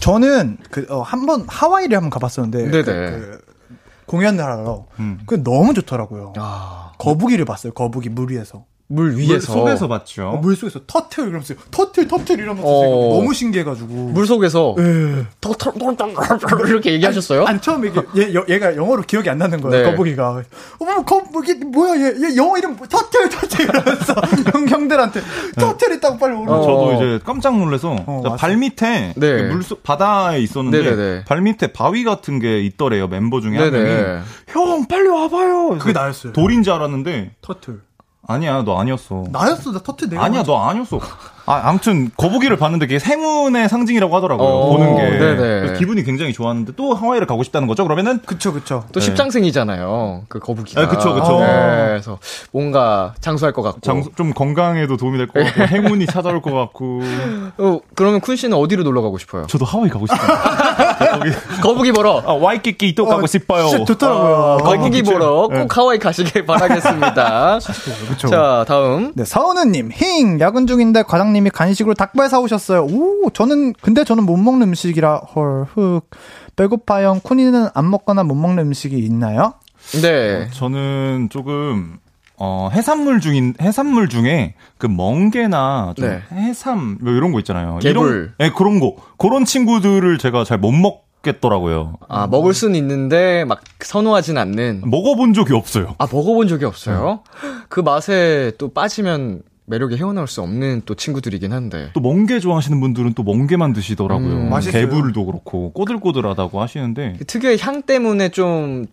저는, 그, 어, 한 번, 하와이를 한번 가봤었는데. 네네. 그, 그 공연을 하러. 음. 그 너무 좋더라고요. 아, 거북이를 봤어요, 거북이, 물 위에서. 물 위에서. 물 속에서 봤죠. 어, 물 속에서 터틀 이러면서, 터틀, 터틀 이러면서 어. 제가 너무 신기해가지고. 물 속에서. 예. 이렇게 얘기하셨어요? 아니 처음에 이게 얘, 여- 얘가 영어로 기억이 안 나는 거예요 네. 거북이가 어머 거북이 뭐야 얘, 얘 영어 이름 뭐- 터틀 터틀 이러면서 형 형들한테 터틀 있다고 빨리 오는 어. 저도 이제 깜짝 놀라서 어. 발 밑에 네. 물속 바다에 있었는데 네네네. 발 밑에 바위 같은 게 있더래요 멤버 중에 한. 명이 형 빨리 와봐요. 그게 나였어요 돌인 줄 알았는데 터틀 아니야 너 아니었어. 나였어 나 터틀 내가 아니야 너 아니었어. 아 아무튼 거북이를 봤는데 그게 행운의 상징이라고 하더라고요 어, 보는 게 기분이 굉장히 좋았는데 또 하와이를 가고 싶다는 거죠 그러면은 그쵸 그쵸 또 십장생이잖아요. 그 거북이가. 아, 그쵸, 그쵸. 네, 그래서 뭔가 장수할 것 같고. 장, 좀 건강에도 도움이 될 것 같고 행운이 찾아올 것 같고 어, 그러면 쿤 씨는 어디로 놀러 가고 싶어요? 저도 하와이 가고 싶어요. 거북이 보러. 아, 와이키키 또 가고 싶어요. 진짜 좋더라고요 어, 거북이 보러 네. 꼭 하와이 가시길 바라겠습니다. 자, 다음. 네 서은우님 힝 야근 중인데 과장 님이 간식으로 닭발 사오셨어요 오 저는 근데 저는 못 먹는 음식이라 헐 흑 배고파요 쿤이는 안 먹거나 못 먹는 음식이 있나요? 네. 저는 조금 어 해산물 중인 해산물 중에 그 멍게나 좀 네. 해삼 뭐 이런 거 있잖아요. 개불. 이런 네, 그런 거 그런 친구들을 제가 잘 못 먹겠더라고요. 아, 먹을 수는 있는데 막 선호하진 않는. 먹어본 적이 없어요. 아, 먹어본 적이 없어요? 그 맛에 또 빠지면 매력이 헤어나올 수 없는 또 친구들이긴 한데. 또 멍게 좋아하시는 분들은 또 멍게만 드시더라고요. 음, 맛있어요. 개불도 그렇고 꼬들꼬들하다고 하시는데 그 특유의 향 때문에 좀,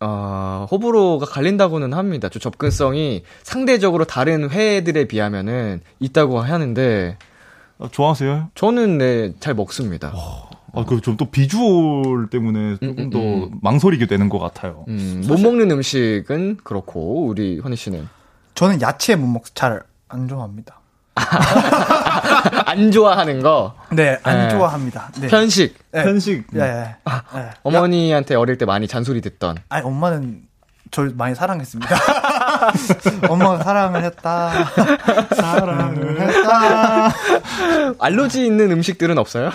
어, 호불호가 갈린다고는 합니다. 좀 접근성이 상대적으로 다른 회들에 비하면은 있다고 하는데, 아, 좋아하세요? 저는 네, 잘 먹습니다. 아, 그 좀 또 비주얼 때문에 조금 음, 더 음. 망설이게 되는 것 같아요. 음, 못 먹는 음식은 그렇고, 우리 허니 씨는. 저는 야채 못 먹, 잘 안 좋아합니다. 안 좋아하는 거, 네, 안 네. 좋아합니다. 네. 편식. 네. 편식 예, 예. 예. 어머니한테 어릴 때 많이 잔소리 듣던. 아니, 엄마는 절 많이 사랑했습니다. 엄마가 사랑을 했다. 사랑을 했다. 알러지 있는 음식들은 없어요?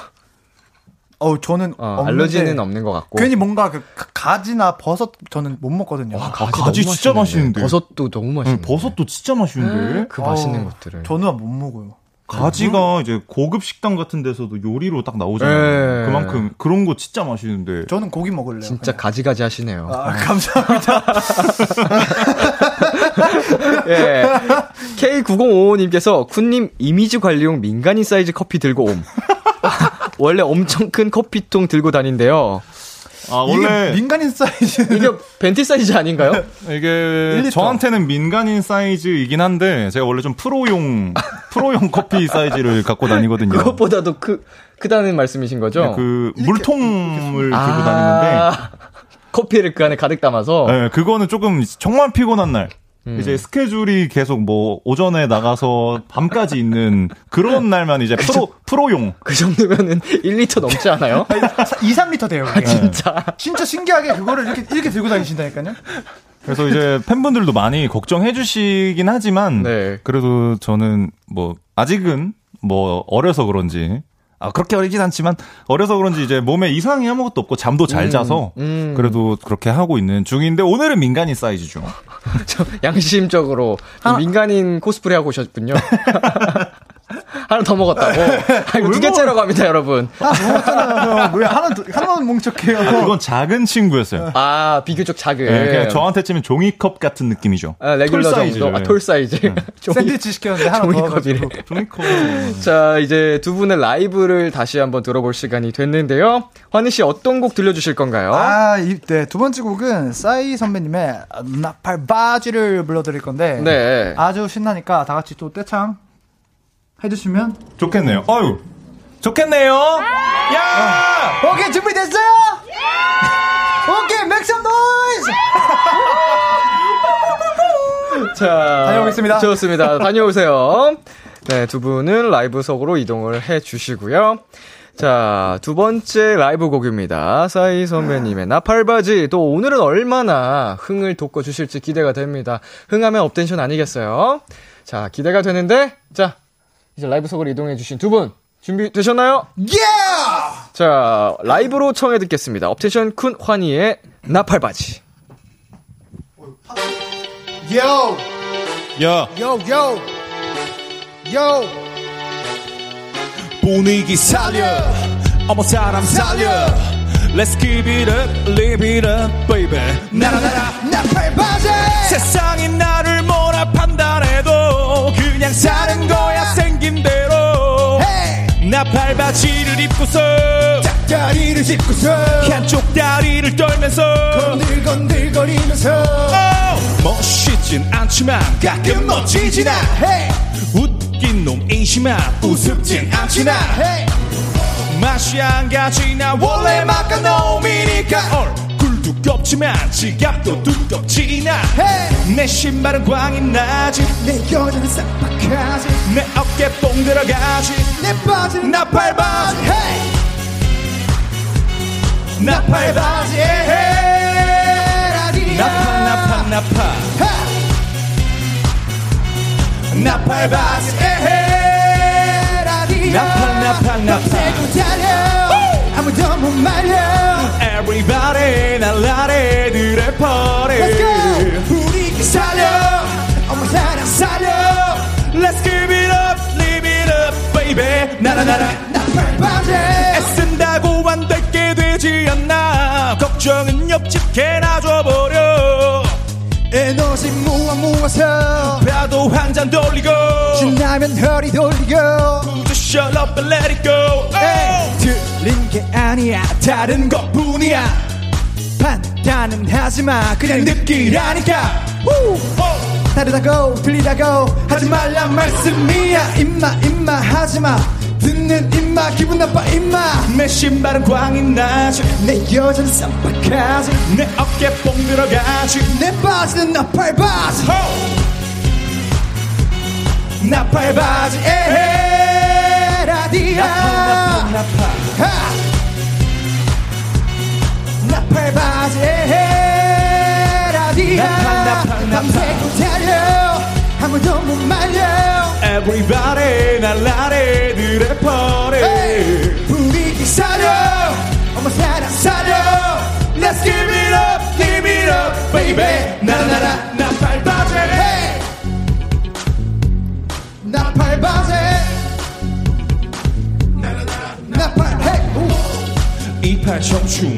어, 저는 어, 없는데 알러지는 없는 것 같고. 괜히 뭔가 그 가- 가지나 버섯 저는 못 먹거든요. 와, 가지 너무 진짜 맛있는데. 버섯도 너무 맛있는데. 응, 버섯도 진짜 맛있는데 그 맛있는 어우, 것들을. 저는 못 먹어요. 가지가 이제 고급 식당 같은 데서도 요리로 딱 나오잖아요. 네. 그만큼 그런 거 진짜 맛있는데 저는 고기 먹을래요. 진짜 그냥. 가지가지 하시네요. 아, 감사합니다. 예. K9055님께서 쿤님 이미지 관리용 민간인 사이즈 커피 들고 옴. 원래 엄청 큰 커피통 들고 다닌대요. 아 이게 원래 민간인 사이즈. 이게 Venti 사이즈 아닌가요? 이게 1리터. 저한테는 민간인 사이즈이긴 한데 제가 원래 좀 프로용 프로용 커피 사이즈를 갖고 다니거든요. 그것보다도 크, 크다는 말씀이신 거죠? 그 물통을 들고 아, 다니는데 커피를 그 안에 가득 담아서 네, 그거는 조금 정말 피곤한 날. 음. 이제 스케줄이 계속 뭐 오전에 나가서 밤까지 있는 그런 날만 이제 프로 프로용 그 정도면은 1리터 넘지 않아요? 2, 3리터 돼요. 그게. 진짜. 진짜 신기하게 그거를 이렇게 이렇게 들고 다니신다니까요. 그래서 이제 팬분들도 많이 걱정해 주시긴 하지만 네. 그래도 저는 뭐 아직은 뭐 어려서 그런지 아 그렇게 어리진 않지만 어려서 그런지 이제 몸에 이상이 아무것도 없고 잠도 잘 자서 음. 그래도 그렇게 하고 있는 중인데 오늘은 민간인 사이즈죠. 저 양심적으로 좀 하나- 민간인 코스프레 하고 오셨군요. 하나 더 먹었다고. 아, 이거 두 개째라고 합니다, 여러분. 아, 먹었잖아요. 왜 하나, 더- 하나만 뭉쳐해요 그건 작은 친구였어요. 아, 비교적 작은. 네, 그냥 저한테 치면 종이컵 같은 느낌이죠. 아, 레귤러 tall 사이즈죠. 정도. 아, tall 사이즈. 종이- 샌드위치 시켰는데 하나 더 종이컵이래. 종이컵. 자, 이제 두 분의 라이브를 다시 한번 들어볼 시간이 됐는데요. 환희 씨 어떤 곡 들려주실 건가요? 아, 이, 네, 두 번째 곡은 싸이 선배님의 나팔 바지를 불러드릴 건데. 네. 아주 신나니까 다 같이 또 떼창 해주시면. 좋겠네요. 어유 좋겠네요. 야! 오케이, 준비됐어요? 오케이, make some noise! 자, 다녀오겠습니다. 좋습니다. 다녀오세요. 네, 두 분은 라이브석으로 이동을 해 주시고요. 자, 두 번째 라이브 곡입니다. 싸이 선배님의 나팔바지. 또 오늘은 얼마나 흥을 돋궈 주실지 기대가 됩니다. 흥하면 업텐션 아니겠어요? 자, 기대가 되는데, 자, 이제 라이브석으로 이동해 주신 두 분, 준비되셨나요? Yeah! 자, 라이브로 청해 듣겠습니다. 업텐션 쿤 환희의 나팔바지. Yo! 야! Yo, yo! Yo! 분위기 살려 어머 사람 살려 Let's keep it up, live it up, baby 나라나라 나팔 바지! 세상이 나를 뭐라 판단해도 그냥 사는 거야! 나팔바지를 입고서 다리를 짚고서 한쪽 다리를 떨면서 건들건들거리면서 oh, 멋있진 않지만 가끔 멋지진 않아. Hey! 웃긴 놈이지만 우습진 않지나 Hey! 맛이 한 가지 나. 원래 막간 놈이니까 두껍지만 지갑도 두껍지나. Hey! 내 신발은 광이 나지. 내 여자는 싹박하지. 내 어깨 뽕 들어가지. 내 바지는 나팔바지. Hey! 나팔바지. 나파 나파 나파 나팔바지. 나팔 밤새고 달려 아무도 못 말려 Everybody 날라래들의 party Let's go 분위기 살려 어머 사랑 살려 Let's give it up, live it up, baby. 나나나나. 나팔 바지 애쓴다고 안 될게 되지 않나. 걱정은 옆집 개나 줘버려. 에너지 모아 모아서 배도 한 잔 돌리고. 신나면 허리 돌리고 Just shut up and let it go. 에이, 틀린 게 아니야 다른 것 뿐이야. 판단은 하지마 그냥 느끼라니까. 다르다고 틀리다고 하지 말란 말씀이야. 임마 임마 하지마 듣는 임마 기분 나빠 임마 내 신발은 광이 나지. 내 여자는 쌈박하지 내 어깨 뽕 들어가지. 내 바지는 나팔 바지 나팔 바지. 에헤. 라디오 나팔 나팔. 하! 나팔 바지 라디오 나팔, 나팔, 나팔. 밤새고 달려 아무도 못 말려 Everybody 날라래 들의 party. 에이, 분위기 살려 어머 사랑 살려 Let's give it up, give it up, baby. 나나나나 나팔바지. 이팔 청춘.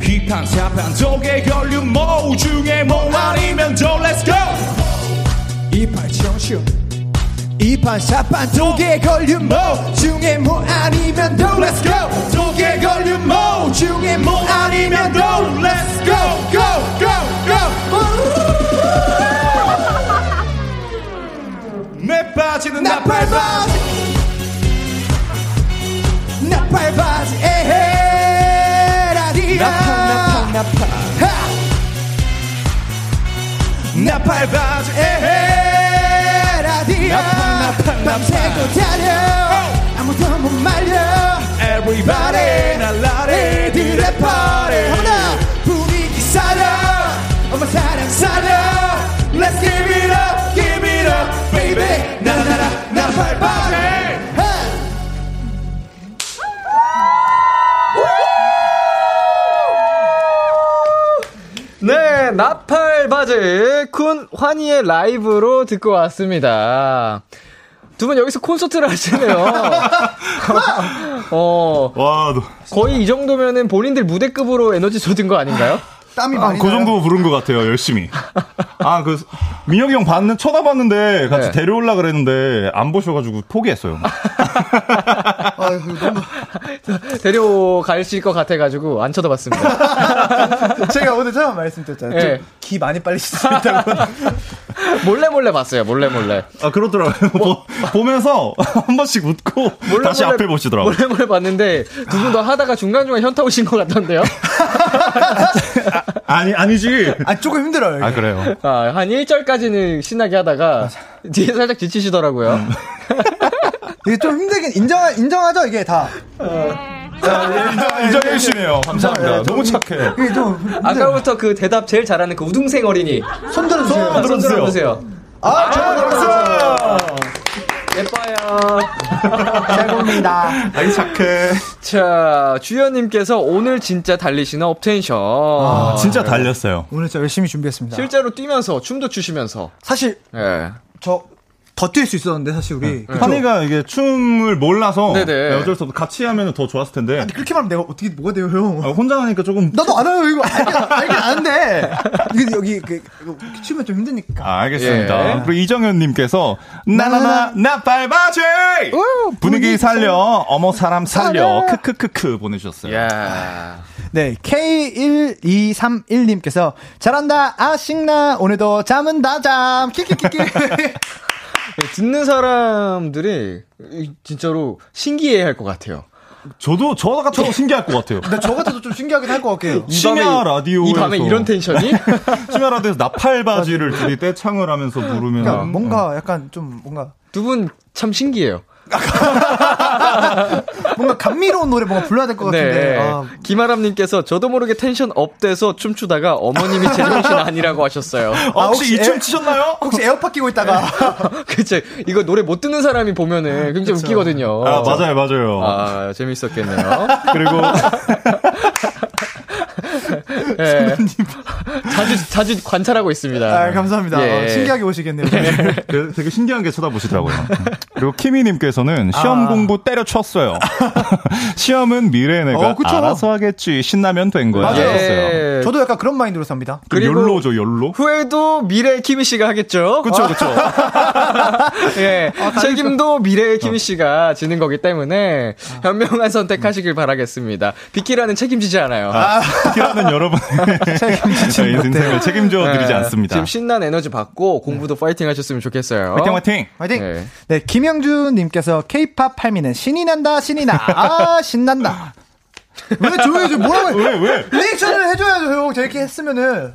휘판 사판 독에 걸린 뭐 중에 뭐 아니면 도 Let's go. 이팔 청춘 이판 사판 독에 걸린 뭐 중에 뭐 아니면 도 Let's go 독에 걸린 뭐 중에 뭐 아니면 도 Let's go, go, go, go. 내 빠지는 나팔 나팔바지. 바지 나팔 바지 에헤 나팔. 하! 나팔 바지. 에헤 라디오 나팔, 나팔, 나팔. 밤새고 달려 아무도 못 말려 Everybody 날라래 들의 party. 하나 분위기 살려 어머 사랑 살려 Let's give 나팔 나팔바즈 쿤 환희의 라이브로 듣고 왔습니다. 두분 여기서 콘서트를 하시네요. 어, 와, 너, 거의 이 정도면은 본인들 무대급으로 에너지 쏟은 거 아닌가요? 땀이 아, 많이 그 나요. 정도 부른 것 같아요, 열심히. 아, 그, 민혁이 형 봤는, 쳐다봤는데, 같이 네. 데려올라 그랬는데, 안 보셔가지고 포기했어요. 아유, 너무 데려가실 것 같아가지고 안 쳐다봤습니다. 제가 오늘 처음 말씀드렸잖아요. 예. 좀기 많이 빨리실 수 있다고. 몰래 몰래 봤어요. 몰래 몰래. 아, 그렇더라고요. 보, 보면서 한 번씩 웃고, 몰래 다시 몰래- 앞에 보시더라고요. 몰래 몰래 봤는데 두 분 더 하다가 중간 중간 현타 오신 것 같던데요. 아 니, 아니지. 아, 조금 힘들어요. 아, 이게. 그래요. 아, 한 1절까지는 신나게 하다가 뒤에 살짝 지치시더라고요. 음. 이게 좀 힘들긴 인정 인정하죠 이게 다. 인정해 주시네요. 감사합니다. 너무 착해. 이게 좀 힘들- 아까부터 그 대답 제일 잘하는 그 우등생 어린이. 손 들어주세요. 손 들어주세요. 들어주세요. 아, 잘 예뻐요. 최고입니다. 아이, 착해. 자, 주연님께서 오늘 진짜 달리시는 업텐션. 아, 진짜 달렸어요. 오늘 진짜 열심히 준비했습니다. 실제로 뛰면서 춤도 추시면서. 사실 예. 저 더 뛸 수 있었는데 사실 우리? 환희가 이게 춤을 몰라서 네네. 어쩔 수 없어 같이 하면 더 좋았을 텐데 아니, 그렇게 말하면 내가 어떻게 뭐가 돼요 형? 아, 혼자 하니까 조금 나도 알아요 이거 알긴, 알긴 아는데 여기 그 이거 추면 좀 힘드니까. 아, 알겠습니다. 예. 그리고 이정현님께서 나나나 나팔바지 분위기 살려 어머 사람 살려 크크크크 보내주셨어요. 야. 네 K1231님께서 잘한다 아식나 오늘도 잠은 다잠 키키키키. 예, 듣는 사람들이 이- 진짜로 신기해 할 것 같아요. 저도 저 같아도 신기할 것 같아요. 근데 저 같아도 좀 신기하긴 할 것 같아요. 이 심야 라디오에서 이 밤에 이런 tension이? 심야 라디오에서 나팔 바지를 둘이 떼창을 하면서 부르면 그러니까 뭔가 약간 좀 뭔가 두 분 참 신기해요. 뭔가 감미로운 노래 뭔가 불러야 될 것 같은데. 네. 아, 김아람님께서 저도 모르게 tension up돼서 춤추다가 어머님이 제정신 아니라고 하셨어요. 어, 아, 혹시 혹시 이춤 에- 추셨나요? 혹시 에어팟 끼고 있다가 그쵸. 이거 노래 못 듣는 사람이 보면은 굉장히 웃기거든요. 아 맞아요 맞아요. 아, 재밌었겠네요. 그리고 예. 자주, 자주 관찰하고 있습니다. 아, 감사합니다. 예. 어, 신기하게 보시겠네요. 그 되게 신기한 게 쳐다보시더라고요. 그리고 키미님께서는 시험 아. 공부 때려쳤어요. 시험은 미래의 내가 어. 알아서 하겠지. 신나면 된 거야. 맞아요. 예. 저도 약간 그런 마인드로 삽니다. 그 그리고- 열로죠 열로. 후회도 미래의 키미 씨가 하겠죠. 그쵸 그쵸. 예. 책임도 미래의 키미 씨가 지는 거기 때문에 현명한 선택하시길 바라겠습니다. 비키라는 책임지지 않아요. 키라는 여러분 의 인생을 책임져 드리지 예. 않습니다. 지금 신난 에너지 받고 공부도 파이팅 하셨으면 좋겠어요. 화이팅 화이팅. 화이팅! 네. 네, 김영준 님께서 케이팝 팔미는 신이 난다, 신이 나. 아, 신난다. 왜 조용해줘? 뭐라고 해? 왜 왜? 리액션을 해 줘야죠, 형. 저렇게 했으면은.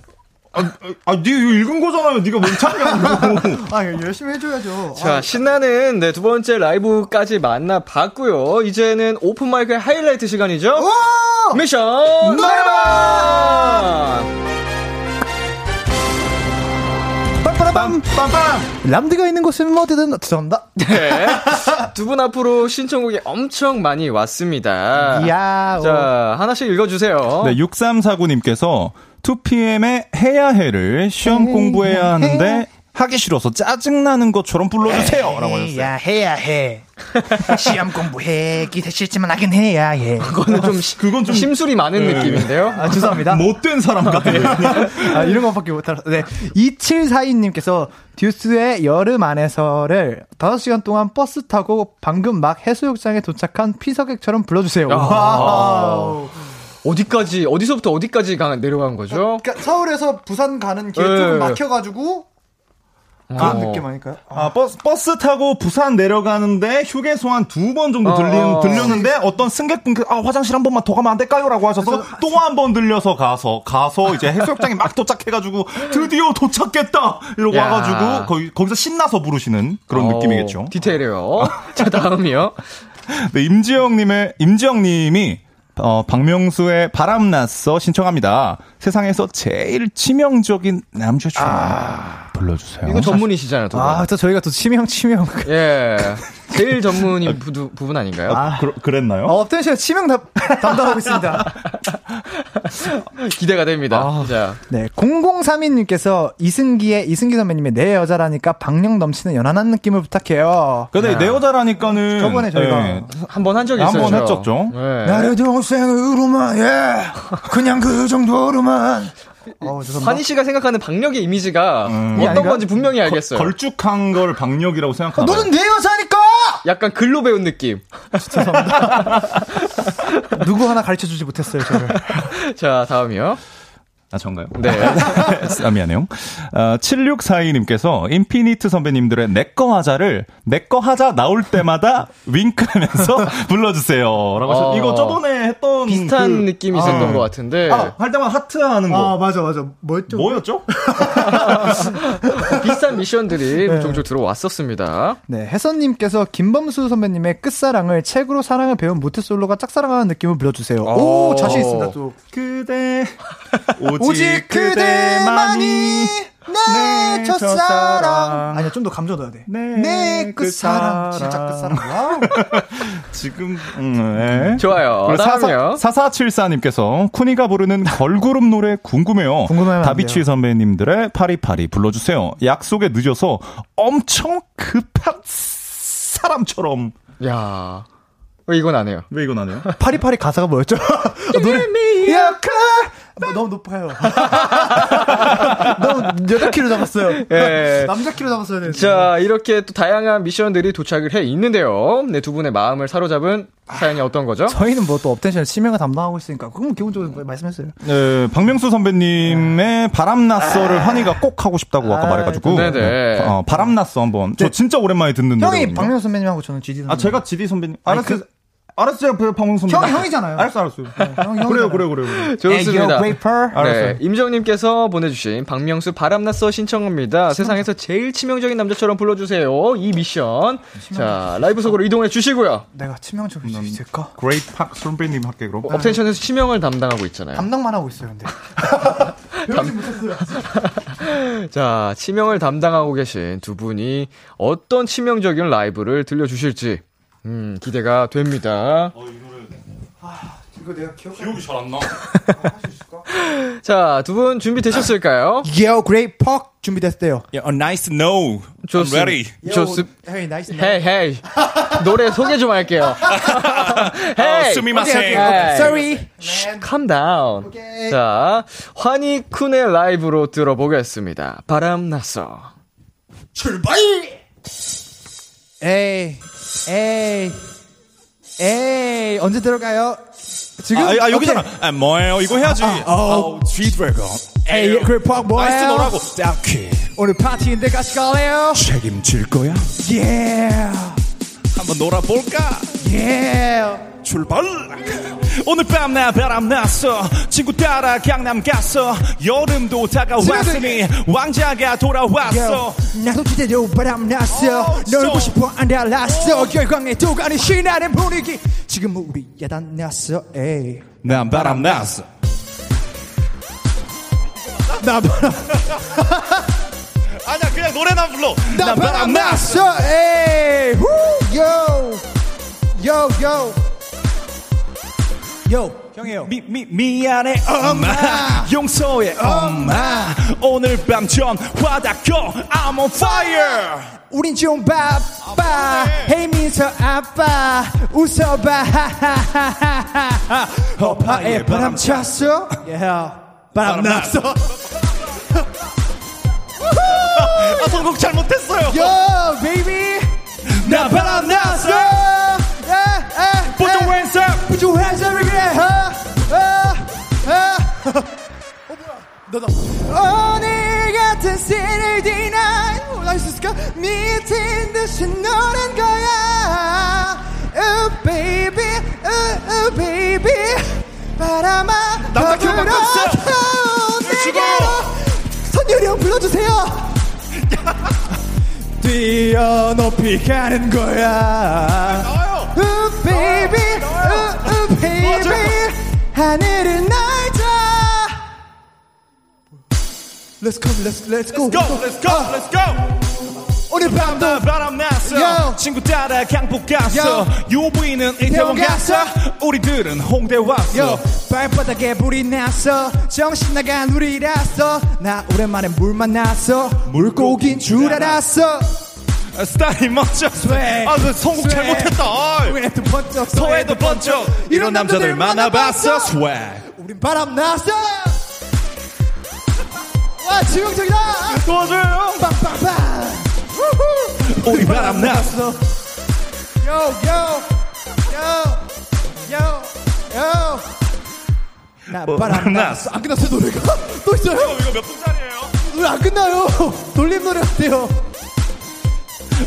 아, 아, 네 이거 읽은 거잖아요. 네가 뭔 참이야. 아, 열심히 해줘야죠. 자, 아, 신나는 네, 두 번째 라이브까지 만나봤고요. 이제는 오픈 마이크의 하이라이트 시간이죠. 오! 미션 노래방! 빰빠라밤! 빰빰. 람드가 있는 곳은 어디든 죄송합니다. 네. 두 분 앞으로 신청곡이 엄청 많이 왔습니다. 이야. 어. 자, 하나씩 읽어주세요. 네, 6349님께서 2PM의 해야 해를 시험 해, 공부해야 하는데 해. 하기 싫어서 짜증나는 것처럼 불러주세요. 라고 하셨어요. 해야, 해야 해. 시험 공부해. 기대 싫지만 하긴 해야 해. 그거는 좀, 시- 그건 좀 심술이 많은 느낌인데요. 아, 죄송합니다. 못된 사람 같은데. 아, 이런 것밖에 못 알아. 네. 2742님께서 듀스의 여름 안에서를 5시간 동안 버스 타고 방금 막 해수욕장에 도착한 피서객처럼 불러주세요. Wow. 어디까지, 어디서부터 어디까지 가, 내려간 거죠? 그러니까 서울에서 부산 가는 길 네. 조금 막혀가지고 그런 어. 느낌 아닐까요? 아, 버스, 버스 타고 부산 내려가는데 휴게소 한 두 번 정도 들린, 어. 들렸는데 어떤 승객분께 아, 화장실 한 번만 더 가면 안 될까요? 라고 하셔서 또 한 번 들려서 가서, 가서 이제 해수욕장에 막 도착해가지고 드디어 도착했다! 이러고 야. 와가지고 거기, 거기서 신나서 부르시는 그런 어, 느낌이겠죠. 디테일해요. 자, 다음이요. 네, 임지영님의, 임지영님이, 어, 박명수의 바람났어 신청합니다. 세상에서 제일 치명적인 남자친구 불러주세요. 이거 전문이시잖아요, 두 분. 아, 또 저희가 또 치명, 치명. 예. 제일 전문인 부, 부분 아닌가요? 아, 그, 그랬나요? 어, 업텐션 치명 담, 담당하고 있습니다. 기대가 됩니다. 자, 네, 0032님께서 이승기의 이승기 선배님의 내 여자라니까 박력 넘치는 연하남 느낌을 부탁해요. 근데 내 여자라니까는 저번에 저희가 예, 한번 한 적이 한 있어요. 번 했었죠. 네. 나를 동생으로만 예 그냥 그 정도로만 어 죄송합니다 환희 씨가 생각하는 박력의 이미지가 음. 어떤 아닌가? 건지 분명히 알겠어요. 걸쭉한 걸 박력이라고 생각하나 봐요. 너는 내 여자니까 약간 글로 배운 느낌. 누구 하나 가르쳐 주지 못했어요 저를 자, 다음이요. 아, 전가요? 네. 아, 미안해요. 어, 7642님께서 인피니트 선배님들의 내꺼 하자를 내꺼 하자 나올 때마다 윙크하면서 불러주세요. 라고 하셨어. 이거 저번에 했던 비슷한 그- 느낌이 있었던 것 같은데 아, 할 때마다 하트 하는 거. 맞아 맞아 뭐였죠 뭐였죠? 비슷한 미션들이 네. 종종 들어왔었습니다. 네 혜선님께서 김범수 선배님의 끝사랑을 책으로 사랑을 배운 모태솔로가 짝사랑하는 느낌을 불러주세요 오 오. 자신 있습니다 또 그대 오직 그대만이 내내 첫사랑. 아니야 좀 더 감정 넣어야 돼내내 끝사랑. 진짜 끝사랑 wow 지금 음, 네. 좋아요. 다음이요. 4474님께서 쿠니가 부르는 걸그룹 노래 궁금해요. 다비치. 선배님들의 파리파리 불러주세요. 약속에 늦어서 엄청 급한 사람처럼. 야 어, 이건 안 해요. 왜 이건 안 해요? 파리파리 가사가 뭐였죠? 아, 노래 뭐, 너무 높아요. 너무 여자 키로 잡았어요. 예. 남자 키로 잡았어야 되는데. 자, 이렇게 또 다양한 미션들이 도착을 해 있는데요. 네, 두 분의 마음을 사로잡은 사연이 어떤 거죠? 저희는 뭐 또 업텐션 치명을 담당하고 있으니까 그건 기본적으로 말씀했어요. 네, 박명수 선배님의 바람났어를 한이가 꼭 하고 싶다고 아까 아, 말해가지고. 네네. 어, 바람났어 한번. 저 네. 진짜 오랜만에 듣는 형이 노래거든요. 박명수 선배님하고 저는 GD 선배님. 아, 제가 지디 선배님. 아니, 알았어요. 그- 알았어요. 그 박명수 선배님. 형, 형이잖아요. 알았어, 알았어요. 형, 형이잖아요. 그래요, 그래요, 그래요. 그래요. 좋습니다. 웨이퍼. 알았어요. 네, 임지영님께서 보내주신 박명수 바람났어 신청합니다. 세상에서 제일 치명적인 남자처럼 불러주세요. 이 미션. 자, 라이브석으로 이동해 주시고요. 내가 치명적일 수 있을까? Great Park 선배님 할게 그럼. 업텐션에서 치명을 담당하고 있잖아요. 담당만 하고 있어요, 근데. 자, 치명을 담당하고 계신 두 분이 어떤 치명적인 라이브를 들려주실지, 음, 기대가 됩니다. 이거 내가 기억. 기억이 잘 안 나. 자, 두 분 준비되셨을까요? Yo, great park 준비됐대요. Yeah, oh, nice know. I'm ready. 좋습, Hey, nice. 헤이, 헤이. 노래 소개 좀 할게요. 헤이! 스미마셍. 오케이, 오케이, 헤이. 오케이. Sorry. calm down. 오케이. 자, 환희 쿤의 라이브로 들어보겠습니다. 바람 났어. 출발! 에이, 에이, 에이, 언제 들어가요? 지금? 아, 아. 여기잖아. 아, 뭐예요? 이거 해야지. 어. 아, G-Dragon. 에이, 그래, 팍, 뭐예요? 나이스 너라고. 딱히 오늘 파티인데 같이 갈래요? 책임질 거야. Yeah, 한번 놀아볼까? yeah. 출발! 오늘 밤 나 바람 났어. 친구 따라 강남 갔어. 여름도 다가왔으니 왕자가 돌아왔어. 나도 기대도 바람 났어. 놀고 싶어 안 달랐어. 결광에 또 가는 신나는 분위기. 지금 우리 야단 났어. 에이. 난 바람 났어. 나 바람, 아니야, 그냥 노래나 불러. 나 바람 났어. 에이. 후, 요, 요, 요. 요, 형이에요. 미, 미, 미안해 엄마 용서해 엄마 오늘 밤 전화 닫고 I'm on fire 우린 좀 바빠. 헤이 민서 아빠. 웃어봐. 허파에 바람 찼어. Yeah. 바람 났어. 아 선곡 잘못했어요 Yo, baby. 나 바람 났어. Put your 에. hands up Put your hands up 어. 어, 뭐야. 너다. 오늘 같은 Saturday night. 올라갈 수 있을까? 미친 듯이 노는 거야. Oh, baby. Oh, oh, baby. 바람아. 남자 갖고 있어. 내게로. 선율이 형 불러주세요. 뛰어 높이 가는 거야. Oh, baby, oh, oh, baby, 하늘을 날 Let's go, let's let's go. Go let's go let's go. 우리 밤도 나 바람 났어. Yo. 친구 따라 강북 갔어. 유부인은 이태원 갔어. 우리들은 홍대 왔어. yo 발바닥에 불이 났어. 정신 나간 우리라서. 나 오랜만에 물 만났어. 물고기인 줄 알았어. 아, 스타일이 swag. 아그 성공 swag. 잘못했다. 우리도 번쩍 서해도 번쩍. 이런 남자들 만나봤어. 스웩 우린 바람 났어 와 치명적이다. 도와줘요. 빵빵빵. 우리 바람 났어. 요 요 요 요 요나 뭐, 바람 바람 났어. 안 끝났어 노래가? 또 있어요? 이거 몇 분짜리예요? 노래 안 끝나요. 돌림 노래 같아요.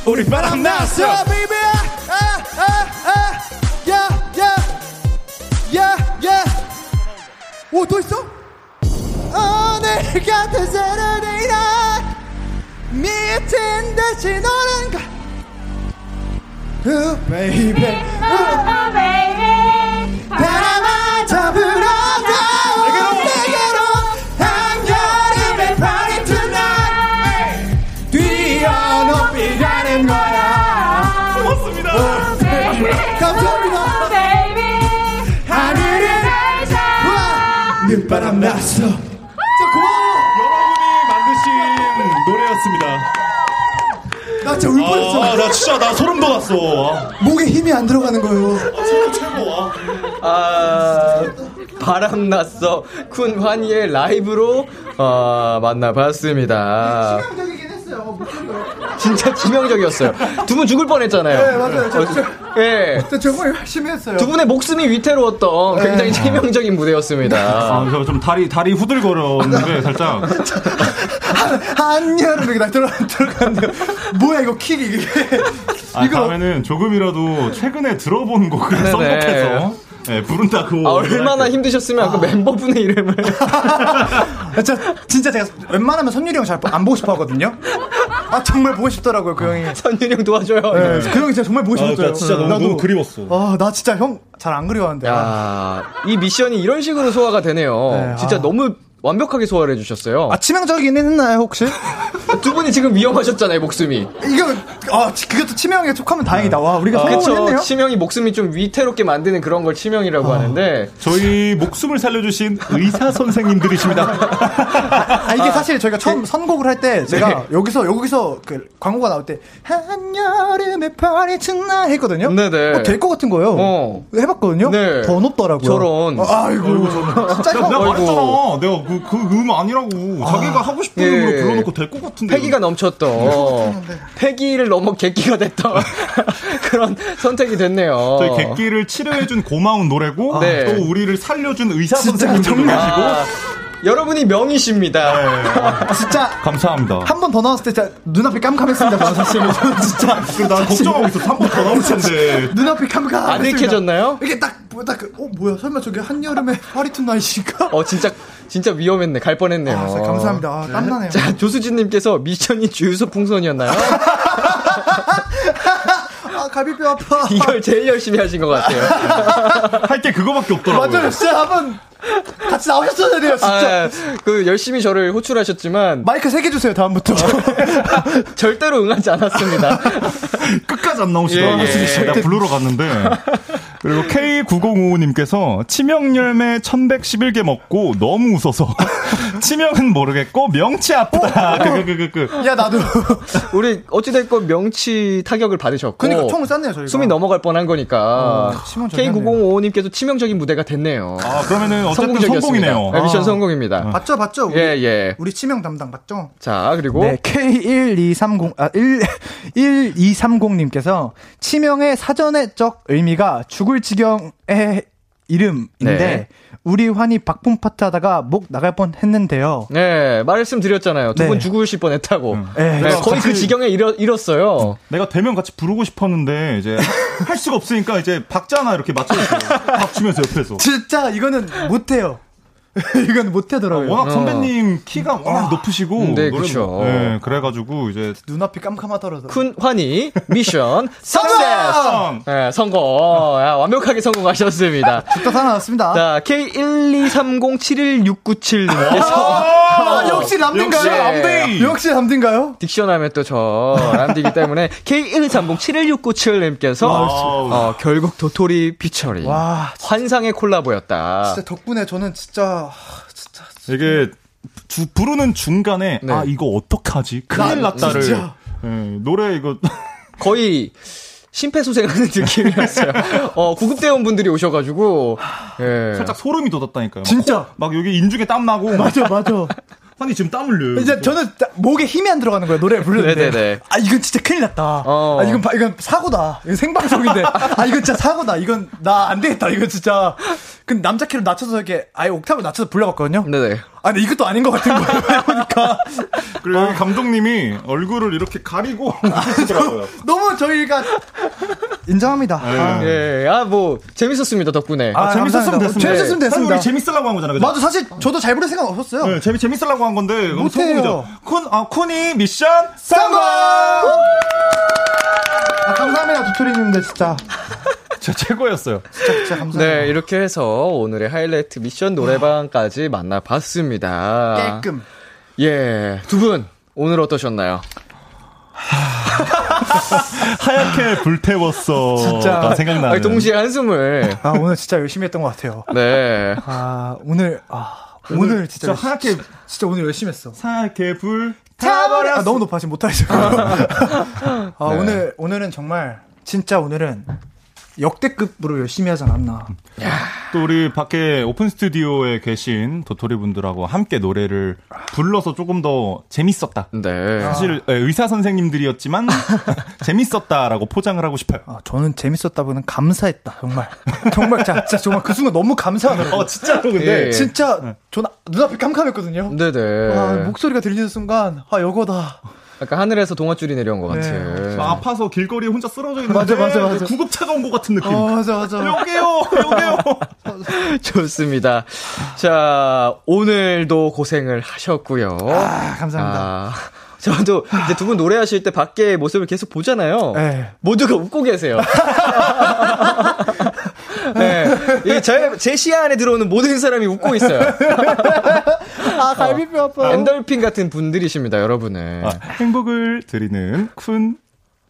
우리 바람 났어. 났어. 베이비 아 아 아 야 야 야 야 오 또 있어 오늘 같은 Saturday night 미친 듯이 노는 가 어, 베이비 바람아 잡으러 가. 내게로. 한여름의 party tonight. 뛰어 높이 가는 거야. 고맙습니다. 감사합니다. 하늘을 우와 늦바람 났어 나 진짜 울 뻔했어 아 나 진짜 나 소름 돋았어 아, 목에 힘이 안 들어가는 거예요 최고 아. 아, 바람 났어. 쿤 환희의 라이브로, 어, 만나봤습니다. 치명적이긴 했어요 목소리가 진짜 치명적이었어요. 두 분 죽을 뻔했잖아요. 네 맞아요 저, 저, 예. 저 정말 열심히 했어요 두 분의 목숨이 위태로웠던 굉장히 치명적인 무대였습니다. 아, 저 좀 다리, 다리 후들거렸는데, 살짝. 한여름에 나 들어 들어갔는데 뭐야 이거 킥 이게 아, 이거 다음에는 조금이라도 최근에 들어본 곡을 네네. 선곡해서, 예, 부른다고. 아, 얼마나 힘드셨으면 그 멤버분의 이름을. 진짜 진짜 제가 웬만하면 선율이 형 잘 안 보고 싶어 하거든요. 아 정말 보고 싶더라고요 그 형이. 선율이 형 도와줘요. 네, 그 형이 진짜 정말 보고 아, 싶었어요. 나 진짜 너무, 나도. 너무 그리웠어. 아, 나 진짜 형 잘 안 그리워하는데. 아, 야, 이 미션이 이런 식으로 소화가 되네요. 네, 진짜 아. 너무 완벽하게 소화를 해주셨어요. 아, 치명적이긴 했나요, 혹시? 두 분이 지금 위험하셨잖아요, 목숨이. 이거, 아, 치- 그것도 치명에 속하면 다행이다. 와, 우리가 성공을 그렇죠. 했네요. 치명이 목숨이 좀 위태롭게 만드는 그런 걸 치명이라고 하는데 저희 목숨을 살려주신 의사 선생님들이십니다. 아, 이게 사실 저희가 처음 선곡을 할 때 제가 여기서, 여기서 그 광고가 나올 때, 한여름의 파리 tonight 했거든요. 네네. 어, 될것 같은 거예요. 어. 해봤거든요. 네. 더 높더라고요. 저런. 어, 아이고, 진짜 내가, 형. 내가. 말했잖아. 내가 그, 그 음 아니라고. 자기가 하고 싶은 예. 음으로 불러놓고 될 것 같은데. 패기가 넘쳤던 패기를 넘어 객기가 됐던 그런 선택이 됐네요. 저희 객기를 치료해준 고마운 노래고, 네. 또 우리를 살려준 의사 선생님들도 정말. 계시고. 아, 여러분이 명이십니다. 진짜. 감사합니다. 한 번 더 나왔을 때 진짜 눈앞이 깜깜했습니다, 저는 사실. 저는 진짜. 난 걱정하고 있어. 한 번 더 나올 텐데. 눈앞이 깜깜. 안 읽혀졌나요? 이게 딱, 뭐, 딱, 그, 어, 뭐야, 설마 저게 한여름에 파리투 나이신가? 어 진짜 진짜 위험했네. 갈 뻔했네요. 아, 진짜 감사합니다. 아, 땀나네요. 자 조수진님께서 미션이 주유소 풍선이었나요? 아, 갈비뼈 아파. 이걸 제일 열심히 하신 것 같아요. 할 게 그거밖에 없더라고요. 맞아요, 진짜 한번 같이 나오셨어야 돼요, 진짜. 아, 그 열심히 저를 호출하셨지만 마이크 세개 주세요, 다음부터. 절대로 응하지 않았습니다. 끝까지 안 나오시더라고요. 예, 예. 내가 부르러 갔는데. 그리고 K9055님께서 치명 열매 1111개 먹고 너무 웃어서 치명은 모르겠고 명치 아프다. 그, 그, 그, 그, 그. 야, 나도. 우리 어찌 됐건 명치 타격을 받으셨고 그니까 총을 쐈네요, 저희가. 숨이 넘어갈 뻔한 거니까 어, 치명적이었네요. K9055님께서 치명적인 무대가 됐네요. 아, 그러면은 어쨌든. 성공이네요. 네, 미션 아. 성공입니다. 봤죠, 봤죠? 우리, 예, 예. 우리 치명 담당 봤죠? 자, 그리고 네, K1230, 아, 1, 1230님께서 치명의 사전의적 의미가 죽을 지경의 이름인데, 네. 우리 환희 박품 파트 하다가 목 나갈 뻔 했는데요. 네, 말씀드렸잖아요. 두 네. 분 죽으실 뻔 했다고. 네, 네, 거의 그 지경에 이르, 이뤘어요. 내가 대면 같이 부르고 싶었는데 이제 할 수가 없으니까 이제 박자 하나 이렇게 맞춰줬어요. 박 치면서 옆에서. 진짜 이거는 못해요. 이건 못하더라고요. 워낙 선배님 키가 워낙 높으시고 네, 노래도- 그쵸. 네, 그래가지고 이제 눈앞이 깜깜하더라도. 쿤 환희 미션. 성공! 네, 성공. 야, 완벽하게 성공하셨습니다. 또 살아났습니다. 자, K123071697님께서 아, 역시 람디인가요? 역시 람디. 역시 람디인가요? 딕션 하면 또 저 람디기 때문에 K130716997님께서 어, 결국 도토리 피처링. 와, 환상의 콜라보였다. 진짜 덕분에 저는 진짜 진짜 이게 주, 부르는 중간에 네. 아 이거 어떡하지 큰일 나 났다를 진짜. 예, 노래 이거 거의 심폐소생하는 느낌이었어요. 어, 구급대원분들이 오셔가지고, 예. 살짝 소름이 돋았다니까요. 진짜. 막 여기 인중에 땀 나고 맞아 맞아. 환이 지금 땀 흘려요. 이제 저는 딱 목에 힘이 안 들어가는 거예요 노래 부르는데. 네네네. 아 이건 진짜 큰일 났다. 어. 아 이건 바- 이건 사고다. 이건 생방송인데. 아 이건 진짜 사고다. 이건 나 안 되겠다. 이건 진짜. 그 남자 키를 낮춰서 이렇게 아예 옥탑을 낮춰서 불러봤거든요. 네네. 아 근데 이것도 아닌 것 같은 거예요. 해보니까 그리고 여기 감독님이 얼굴을 이렇게 가리고 하더라고요. 너무 저희가 인정합니다. 아, 예, 아, 뭐, 재밌었습니다, 덕분에. 아, 재밌었으면 감사합니다. 됐습니다. 재밌었으면 사실 됐습니다. 우리 재밌으려고 한 거잖아요. 그죠? 맞아 사실 저도 잘 부를 생각 없었어요. 네, 재미 재밌으려고 한 건데 너무 못해요. 성공이죠. 쿤, 아, 쿤이 미션 성공! 아, 감사합니다 도토리님들 진짜 진짜 최고였어요. 진짜 감사합니다. 네, 이렇게 해서 오늘의 하이라이트 미션 노래방까지 만나봤습니다. 깨끔. 예, 두 분, 오늘 어떠셨나요? 하얗게 불태웠어. 진짜. 생각나는. 아니, 동시에 한숨을. 아 오늘 진짜 열심히 했던 것 같아요. 네. 아 오늘 아 오늘 진짜 진짜 열심히- 하얗게 진짜 오늘 열심히 했어. 하얗게 불아 너무 높아 지금 못하겠어. 아 오늘 오늘은 정말 진짜 오늘은 역대급으로 열심히 하지 않았나. 또 우리 밖에 오픈 스튜디오에 계신 도토리 분들하고 함께 노래를 불러서 조금 더 재밌었다. 네. 사실 예, 의사 선생님들이었지만 재밌었다라고 포장을 하고 싶어요. 아 저는 재밌었다고는 감사했다 정말 정말 진짜, 정말 그 순간 너무 감사하더라고요. 어 진짜로 근데 예, 예. 진짜 전 눈앞이 깜깜했거든요. 네네. 아, 목소리가 들리는 순간 아 이거다. 약간 하늘에서 동아줄이 내려온 것 네. 같은. 막 아파서 길거리에 혼자 쓰러져 있는데 맞아, 맞아, 맞아. 구급차가 온 것 같은 느낌. 어, 맞아 맞아. 여기요, 여기요. 좋습니다. 자, 오늘도 고생을 하셨고요. 아 감사합니다. 아, 저도 이제 두 분 노래하실 때 밖에 모습을 계속 보잖아요. 네. 모두가 웃고 계세요. 네. 이 제, 제 시야 안에 들어오는 모든 사람이 웃고 있어요. 아 갈비뼈 아파. 엔돌핀 같은 분들이십니다, 여러분은. 아, 행복을 드리는 쿤.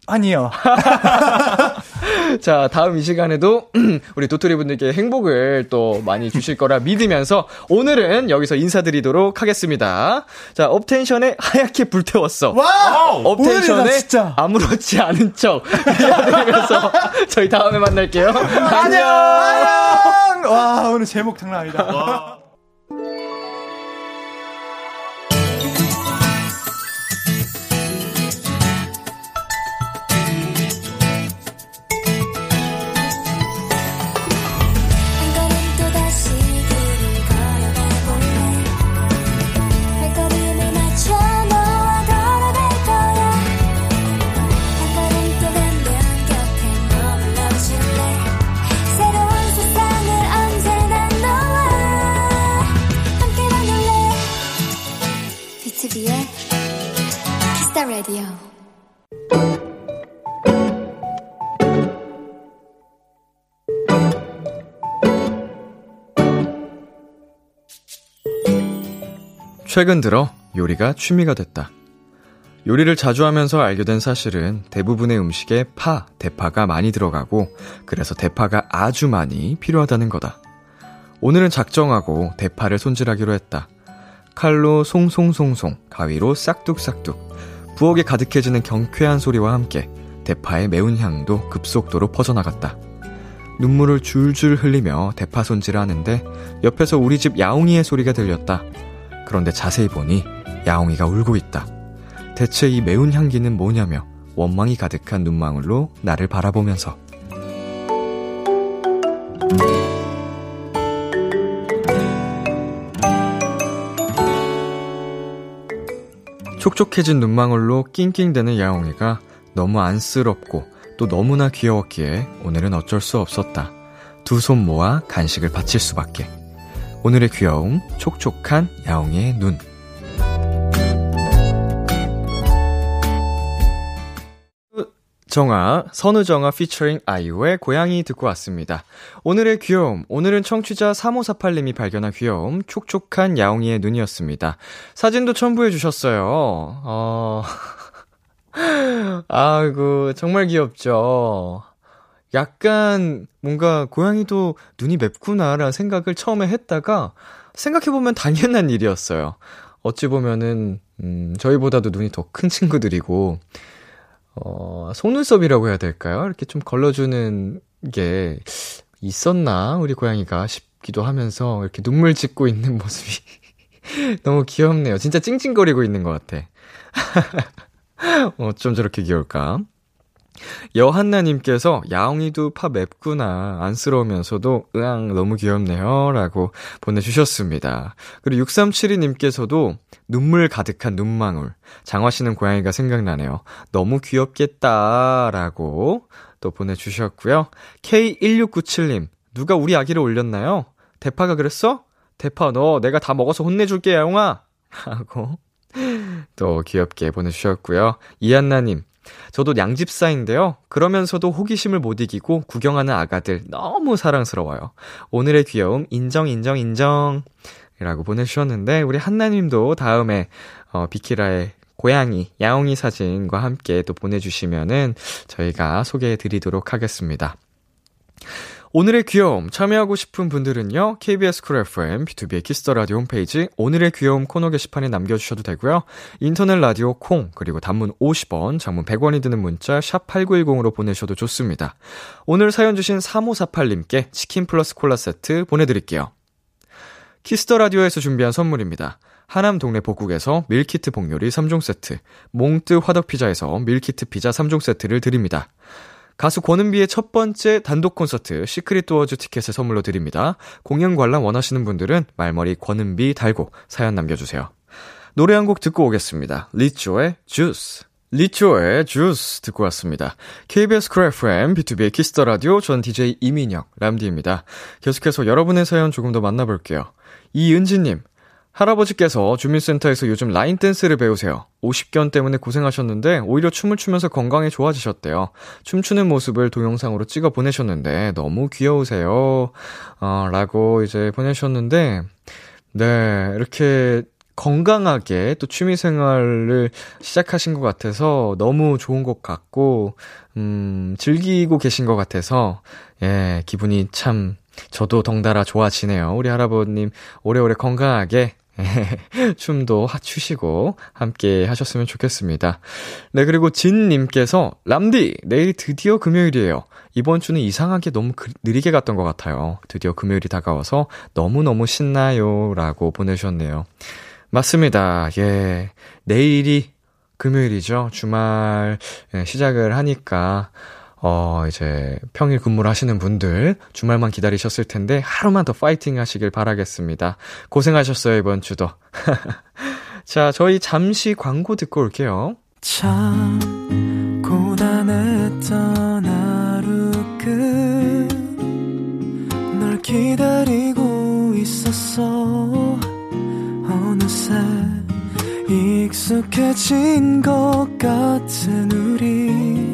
아니요. 자, 다음 이 시간에도 우리 도토리 분들께 행복을 또 많이 주실 거라 믿으면서 오늘은 여기서 인사드리도록 하겠습니다. 자, 업텐션에 하얗게 불태웠어. 와 업텐션에. 아무렇지 않은 척 인사드리면서 저희 다음에 만날게요. 안녕! 안녕. 와 오늘 제목 장난 아니다. 한 라디오 최근 들어 요리가 취미가 됐다. 요리를 자주 하면서 알게 된 사실은 대부분의 음식에 파, 대파가 많이 들어가고 그래서 대파가 아주 많이 필요하다는 거다. 오늘은 작정하고 대파를 손질하기로 했다. 칼로 송송송송, 가위로 싹둑싹둑. 부엌에 가득해지는 경쾌한 소리와 함께 대파의 매운 향도 급속도로 퍼져나갔다. 눈물을 줄줄 흘리며 대파 손질을 하는데 옆에서 우리 집 야옹이의 소리가 들렸다. 그런데 자세히 보니 야옹이가 울고 있다. 대체 이 매운 향기는 뭐냐며 원망이 가득한 눈망울로 나를 바라보면서 촉촉해진 눈망울로 낑낑대는 야옹이가 너무 안쓰럽고 또 너무나 귀여웠기에 오늘은 어쩔 수 없었다. 두 손 모아 간식을 바칠 수밖에. 오늘의 귀여움, 촉촉한 야옹이의 눈. 정아, 선우정아 피처링 아이유의 고양이 듣고 왔습니다. 오늘의 귀여움, 오늘은 청취자 3548님이 발견한 귀여움, 촉촉한 야옹이의 눈이었습니다. 사진도 첨부해 주셨어요. 어, 아이고, 정말 귀엽죠. 약간 뭔가 고양이도 눈이 맵구나라는 생각을 처음에 했다가 생각해보면 당연한 일이었어요. 어찌 보면은, 음, 저희보다도 눈이 더 큰 친구들이고, 어, 속눈썹이라고 해야 될까요? 이렇게 좀 걸러주는 게 있었나? 우리 고양이가 싶기도 하면서 이렇게 눈물 짓고 있는 모습이 너무 귀엽네요. 진짜 찡찡거리고 있는 것 같아. 어쩜 저렇게 귀여울까? 여한나님께서 야옹이도 파 맵구나 안쓰러우면서도 으앙 너무 귀엽네요 라고 보내주셨습니다. 그리고 6372님께서도 눈물 가득한 눈망울 장화씨는 고양이가 생각나네요. 너무 귀엽겠다 라고 또 보내주셨고요. K1697님 누가 우리 아기를 올렸나요? 대파가 그랬어? 대파 너 내가 다 먹어서 혼내줄게 야옹아 하고 또 귀엽게 보내주셨고요. 이한나님 저도 양집사인데요. 그러면서도 호기심을 못 이기고 구경하는 아가들 너무 사랑스러워요. 오늘의 귀여움 인정 인정 인정. 이라고 보내주셨는데 우리 한나님도 다음에 어, 비키라의 고양이 야옹이 사진과 함께 또 보내주시면은 저희가 소개해 드리도록 하겠습니다. 오늘의 귀여움 참여하고 싶은 분들은요. KBS 쿨 FM B2B의 키스터 라디오 홈페이지 오늘의 귀여움 코너 게시판에 남겨 주셔도 되고요. 인터넷 라디오 콩 그리고 단문 50원, 장문 100원이 드는 문자 샵 8910으로 보내셔도 좋습니다. 오늘 사연 주신 3548님께 치킨 플러스 콜라 세트 보내 드릴게요. Kiss the Radio에서 준비한 선물입니다. 하남 동네 복국에서 밀키트 복요리 3종 세트, 몽뜨 화덕 피자에서 밀키트 피자 3종 세트를 드립니다. 가수 권은비의 첫 번째 단독 콘서트 Secret Doors 티켓을 선물로 드립니다. 공연 관람 원하시는 분들은 말머리 권은비 달고 사연 남겨주세요. 노래 한 곡 듣고 오겠습니다. Lizzo의 Juice. Lizzo의 Juice 듣고 왔습니다. KBS 쿨 FM, B2B의 키스터 라디오, 전 DJ 이민혁, 람디입니다. 계속해서 여러분의 사연 조금 더 만나볼게요. 이은지님, 할아버지께서 주민센터에서 요즘 라인 댄스를 배우세요. 50견 때문에 고생하셨는데 오히려 춤을 추면서 건강이 좋아지셨대요. 춤추는 모습을 동영상으로 찍어 보내셨는데 너무 귀여우세요. 어, 라고 이제 보내셨는데 네, 이렇게 건강하게 또 취미 생활을 시작하신 것 같아서 너무 좋은 것 같고, 음, 즐기고 계신 것 같아서, 예, 기분이 참, 저도 덩달아 좋아지네요. 우리 할아버님 오래오래 건강하게 춤도 추시고 함께 하셨으면 좋겠습니다. 네, 그리고 진님께서 람디, 내일 드디어 금요일이에요. 이번 주는 이상하게 너무 그, 느리게 갔던 것 같아요. 드디어 금요일이 다가와서 너무너무 신나요. 라고 보내주셨네요. 맞습니다. 예. 내일이 금요일이죠. 주말 예, 시작을 하니까 어, 이제 평일 근무를 하시는 분들 주말만 기다리셨을 텐데 하루만 더 파이팅 하시길 바라겠습니다. 고생하셨어요, 이번 주도. 자, 저희 잠시 광고 듣고 올게요. 참 고단했던 하루 끝널 기다리고 있었어 어느새 익숙해진 것 같은 우리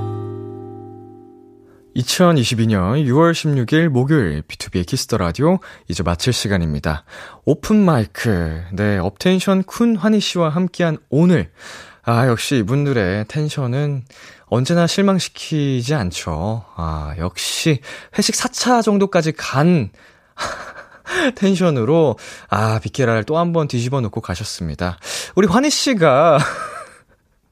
2022년 6월 16일 목요일 B2B의 키스터 라디오 이제 마칠 시간입니다. Open mic. 네, 업텐션 쿤 환희 씨와 함께한 오늘. 아, 역시 이분들의 텐션은 언제나 실망시키지 않죠. 아, 역시 회식 4차 정도까지 간 텐션으로 아, 비키라를 또 한 번 뒤집어 놓고 가셨습니다. 우리 환희 씨가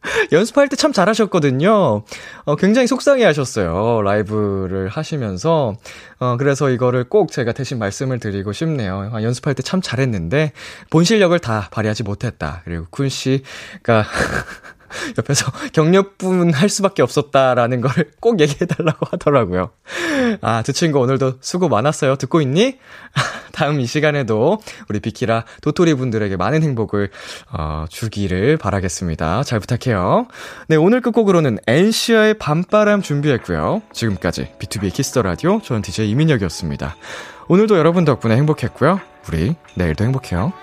연습할 때 참 잘하셨거든요. 어, 굉장히 속상해 하셨어요. 라이브를 하시면서. 어, 그래서 이거를 꼭 제가 대신 말씀을 드리고 싶네요. 아, 연습할 때 참 잘했는데, 본 실력을 다 발휘하지 못했다. 그리고 쿤 씨가, 옆에서 격려뿐 할 수밖에 없었다라는 걸 꼭 얘기해달라고 하더라고요. 아, 두 친구 오늘도 수고 많았어요. 듣고 있니? 다음 이 시간에도 우리 비키라 도토리 분들에게 많은 행복을, 어, 주기를 바라겠습니다. 잘 부탁해요. 네, 오늘 끝곡으로는 엔시아의 밤바람 준비했고요. 지금까지 B2B 키스터 라디오, 저는 DJ 이민혁이었습니다. 오늘도 여러분 덕분에 행복했고요. 우리 내일도 행복해요.